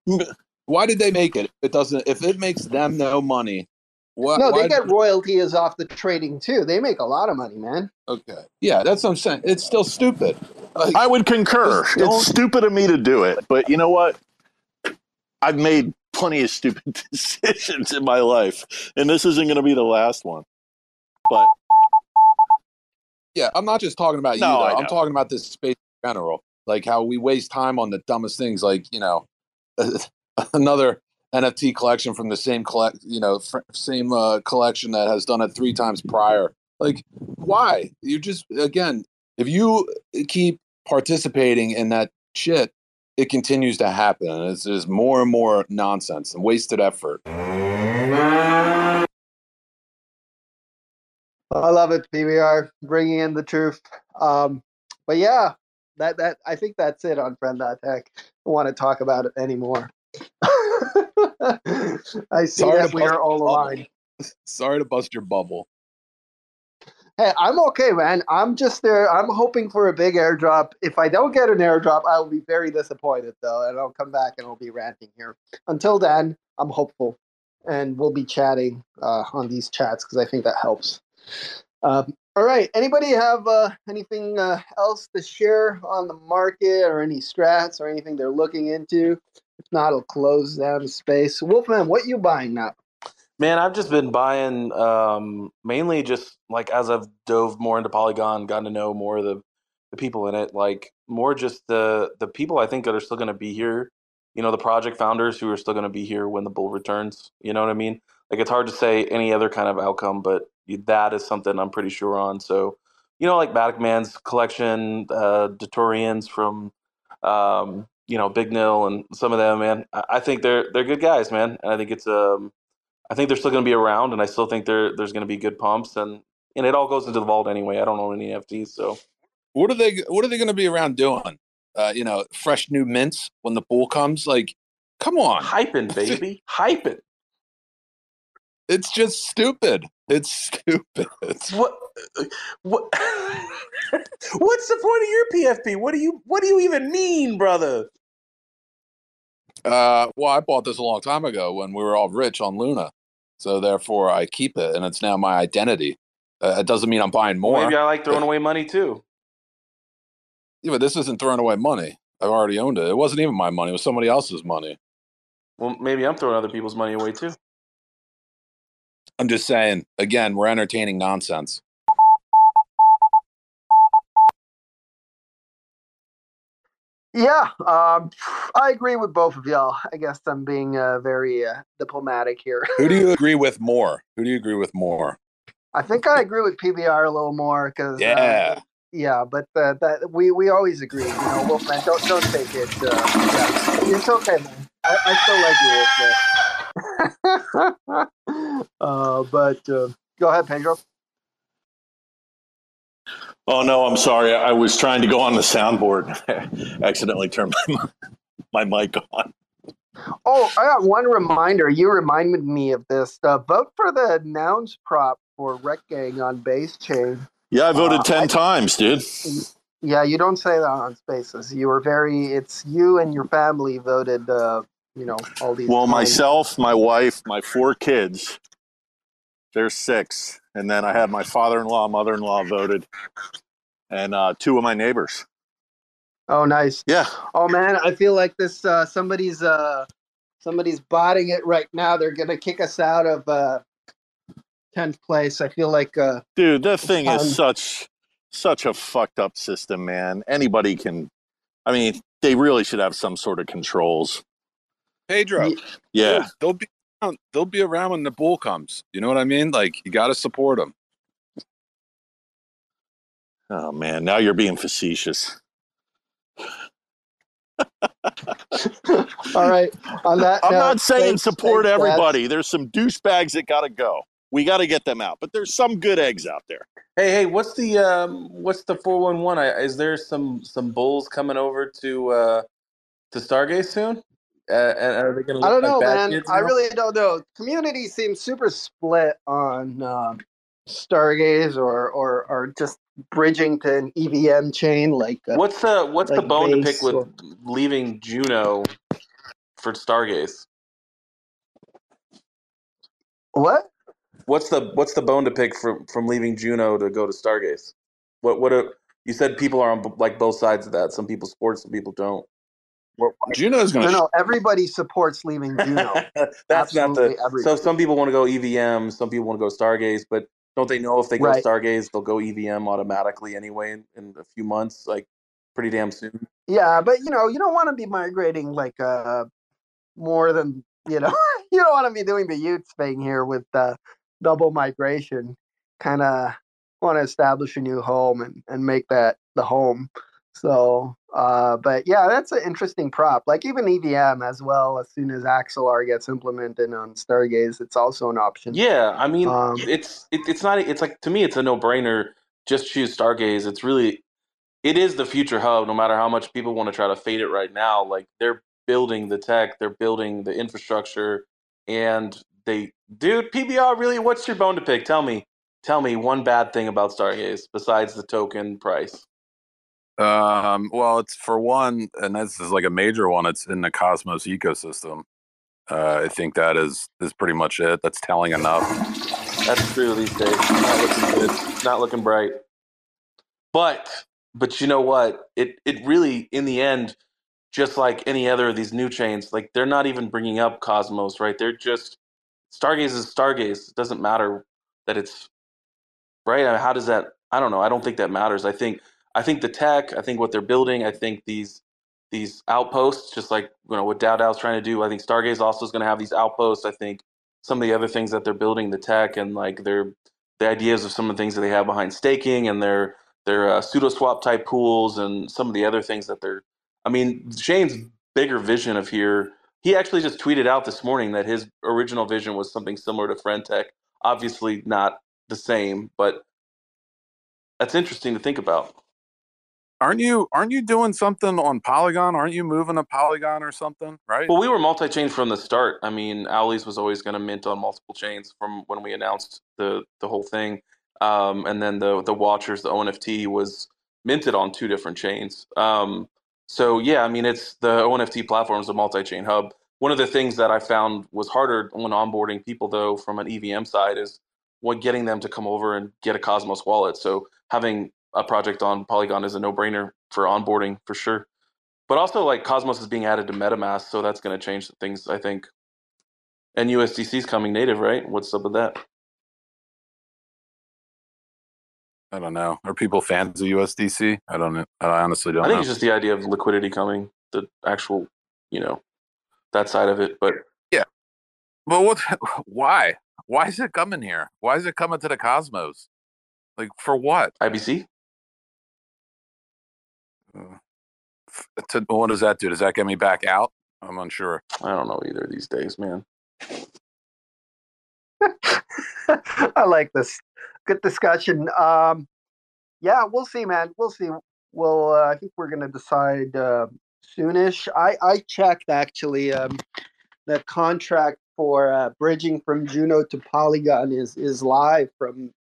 Why did they make it? It doesn't. If it makes them no money, what? No, why they get royalties off the trading too. They make a lot of money, man. Okay. Yeah, that's what I'm saying. It's still stupid. Like, I would concur. It's stupid of me to do it, but you know what? I've made plenty of stupid decisions in my life, and this isn't going to be the last one. But yeah, I'm not just talking about you. No, though. I I'm talking about this space in general. Like how we waste time on the dumbest things. Like you know, another NFT collection from the same collect, you know, same uh, collection that has done it three times prior. Like, why? You just again, if you keep participating in that shit, it continues to happen. And it's just more and more nonsense and wasted effort. I love it, PBR, bringing in the truth. Um, but yeah, that that I think that's it on Friend Tech. Want to talk about it anymore. I see Sorry that we are all aligned. Sorry to bust your bubble. Hey, I'm okay, man. I'm just there. I'm hoping for a big airdrop. If I don't get an airdrop, I will be very disappointed, though, and I'll come back and I'll be ranting here. Until then, I'm hopeful, and we'll be chatting uh, on these chats because I think that helps. Um, all right. Anybody have uh, anything uh, else to share on the market or any strats or anything they're looking into? If not, I'll close down the space. Wolfman, what you buying now? Man, I've just been buying um, mainly just like as I've dove more into Polygon, gotten to know more of the, the people in it, like more just the the people I think that are still going to be here. You know, the project founders who are still going to be here when the bull returns. You know what I mean? Like it's hard to say any other kind of outcome, but that is something I'm pretty sure on. So, you know, like Man's collection, uh, Datorians from, um, you know, Big Nil and some of them, man. I, I think they're they're good guys, man, and I think it's um I think they're still going to be around, and I still think there there's going to be good pumps, and and it all goes into the vault anyway. I don't own any NFTs, so What are they? What are they going to be around doing? Uh, you know, fresh new mints when the bull comes. Like, come on, hyping, baby, hyping. It's just stupid. It's stupid. What what What's the point of your PFP? What do you What do you even mean, brother? Uh, well, I bought this a long time ago when we were all rich on Luna, so therefore I keep it, and it's now my identity. Uh, it doesn't mean I'm buying more. Maybe I like throwing away money too. Yeah, but this isn't throwing away money. I've already owned it. It wasn't even my money. It was somebody else's money. Well, maybe I'm throwing other people's money away too. I'm just saying. Again, we're entertaining nonsense. Yeah, um, I agree with both of y'all. I guess I'm being uh, very uh, diplomatic here. Who do you agree with more? Who do you agree with more? I think I agree with PBR a little more because Yeah. uh, yeah, but uh, that we we always agree. You know, Wolfman, don't don't take it. Uh, yeah. It's okay, man. I, I still like you. Wolfman. uh, but uh, go ahead, Pedro. Oh no, I'm sorry. I was trying to go on the soundboard. Accidentally turned my my mic on. Oh, I got one reminder. You reminded me of this. Uh, vote for the nouns prop for Rekt Gang on Base Chain. Yeah, I voted Uh, ten I- times, dude. Yeah, you don't say that on Spaces. You were very. It's you and your family voted. Uh, you know all these. Well, myself, my wife, my four kids. There's six, and then I had my father-in-law, mother-in-law voted, and uh, two of my neighbors. Oh, nice. Yeah, Oh man, I feel like this. Uh, somebody's. Uh, somebody's botting it right now. They're gonna kick us out of uh, tenth place. I feel like. Uh, dude, that thing Um, is such such a fucked up system, man. Anybody can. I mean, they really should have some sort of controls. Pedro. Ye- Yeah, They'll be around, they'll be around when the bull comes. You know what I mean? Like you got to support them. Oh man, now you're being facetious. all right. On that, I'm note, not saying thanks- support thanks, Dad. everybody. There's some douchebags that gotta go. We got to get them out, but there's some good eggs out there. Hey, hey, what's the um, what's the four one one? Is there some some bulls coming over to uh, to Stargaze soon? Uh, and are they going to I don't know, like bad man. I really don't know. Community seems super split on um, Stargaze or, or or just bridging to an EVM chain like. Uh, What's the what's the bone to base pick with or- leaving Juno for Stargaze? what? What's the what's the bone to pick from from leaving Juno to go to Stargaze? What what a, you said people are on like both sides of that. Some people support, some people don't. What- Juno's No, going to. no. Everybody supports leaving Juno. That's not the. everybody. So some people want to go EVM, some people want to go Stargaze, but don't they know if they go Right. Stargaze, they'll go EVM automatically anyway in, in a few months, like pretty damn soon. Yeah, but you know, you don't want to be migrating like uh more than you know. you don't want to be doing the Utes thing here with uh, double migration. Kind of want to establish a new home and and make that the home. So, uh, but yeah, that's an interesting prop. Like even EVM as well. As soon as Axelar gets implemented on Stargaze, it's also an option. Yeah, I mean, Um, it's it, it's not. It's like to me, it's a no brainer. Just choose Stargaze. It's really, it is the future hub. No matter how much people want to try to fade it right now, like they're building the tech, they're building the infrastructure, and they, dude, PBR. Really, what's your bone to pick? Tell me, tell me one bad thing about Stargaze besides the token price. Um, well, it's for one, and this is like a major one. It's in the Cosmos ecosystem. Uh, I think that is is pretty much it. That's telling enough. That's true these days. Not looking good. Not looking bright. But but you know what? It it really in the end, just like any other of these new chains, like they're not even bringing up Cosmos, right? They're just Stargaze is Stargaze. It doesn't matter that it's right. I mean, How does that? I don't know. I don't think that matters. I think I think the tech. I think what they're building. I think these these outposts, just like you know what DAO's trying to do. I think Stargaze also is going to have these outposts. I think some of the other things that they're building, the tech and like their the ideas of some of the things that they have behind staking and their their uh, sudoswap type pools and some of the other things that they're. I mean, Shane's bigger vision of here. He actually just tweeted out this morning that his original vision was something similar to Friendtech. Obviously, not the same, but that's interesting to think about. Aren't you aren't you doing something on Polygon? Aren't you moving a Polygon or something? Right? Well, we were multi-chain from the start. I mean, Owleez was always going to mint on multiple chains from when we announced the the whole thing, um, and then the the Watchers, the ONFT was minted on two different chains. Um, so yeah, I mean, it's the ONFT platform is a multi-chain hub. One of the things that I found was harder when onboarding people, though, from an EVM side, is what getting them to come over and get a Cosmos wallet. So having a project on Polygon is a no-brainer for onboarding for sure. But also, like Cosmos is being added to MetaMask, so that's going to change things, I think. And USDC is coming native, right? What's up with that? I don't know. Are people fans of USDC? I don't know. I honestly don't I think know. it's just the idea of liquidity coming, the actual, you know, that side of it. But yeah. But what? Why? Why is it coming here? Why is it coming to the Cosmos? Like for what? IBC, To, what does that do? Does that get me back out? I'm unsure. I don't know either these days, man. I like this. Good discussion. Um, yeah, we'll see, man. We'll see. Well, uh, I think we're gonna decide uh, soonish. I I checked actually. Um, the contract for uh, bridging from Juno to Polygon is is live from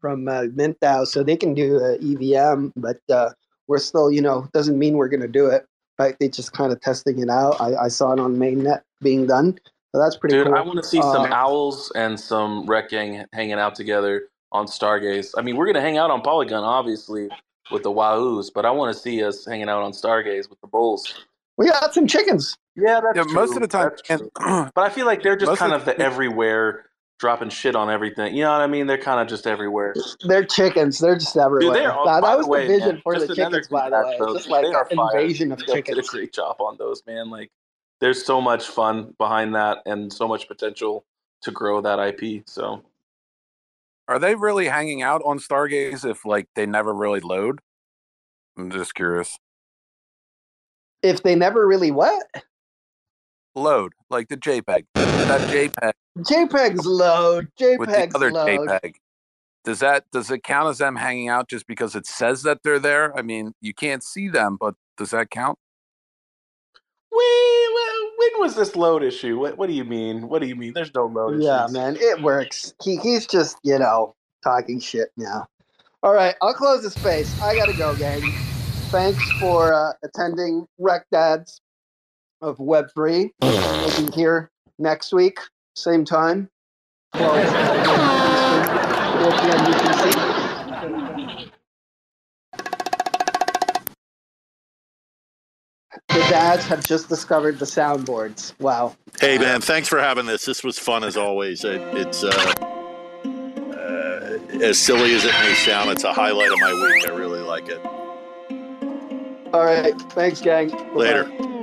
from uh, MintDAO, so they can do uh, EVM, but uh, we're still, you know, doesn't mean we're gonna do it. Right? They just kind of testing it out. I, I saw it on mainnet being done. So that's pretty Dude, cool. I want to see some Uh, owls and some Rekt Gang hanging out together on Stargaze. I mean, we're gonna hang out on Polygon, obviously, with the Wahoos, but I want to see us hanging out on Stargaze with the Bulls. we got some chickens. Yeah, that's Yeah, true. most of the time, and- But I feel like they're just Most kind of of the everywhere, dropping shit on everything. You know what I mean? They're kind of just everywhere. They're chickens. They're just everywhere. Dude, they're all, that, by that the was way, the vision man, for the chickens, by the feedback, way. though. Just like an invasion of chickens. guys did a great job on those, man. Like, there's so much fun behind that, and so much potential to grow that IP. So, Are they really hanging out on Stargaze if like they never really load? I'm just curious. If they never really what? Load like the JPEG, that JPEG JPEGs load. JPEGs with the other load. JPEG. Does that does it count as them hanging out just because it says that they're there? I mean, you can't see them, but does that count? we, when was this load issue? What, what do you mean? What do you mean? There's no load Yeah, issues. man, it works. He, he's just, you know, talking shit now. All right, I'll close the space. I gotta go, gang. Thanks for uh, attending Rekt Dads of Web3. We'll be here next week, same time, 12 Eastern, 4 p.m. UTC. The dads have just discovered the soundboards. Wow. Hey man, thanks for having this. This was fun as always. It, it's uh, uh, as silly as it may sound, it's a highlight of my week. I really like it. All right, thanks, gang. Later.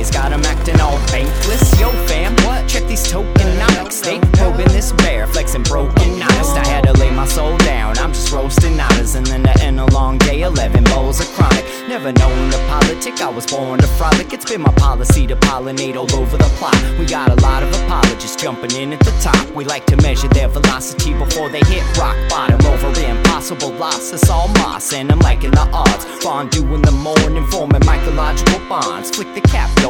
days got 'em acting all bankless. Yo, fam, what? Check these tokenomics. They probing this bear, flexing broken honest. I had to lay my soul down. I'm just roasting honors, and then to end a long day, 11 bowls of chronic. Never known to politic, I was born to frolic. It's been my policy to pollinate all over the plot. We got a lot of apologists jumping in at the top. We like to measure their velocity before they hit rock bottom over impossible loss. It's all moss, and I'm liking the odds. Fondue in the morning, forming mycological bonds. Flick the cap, yo,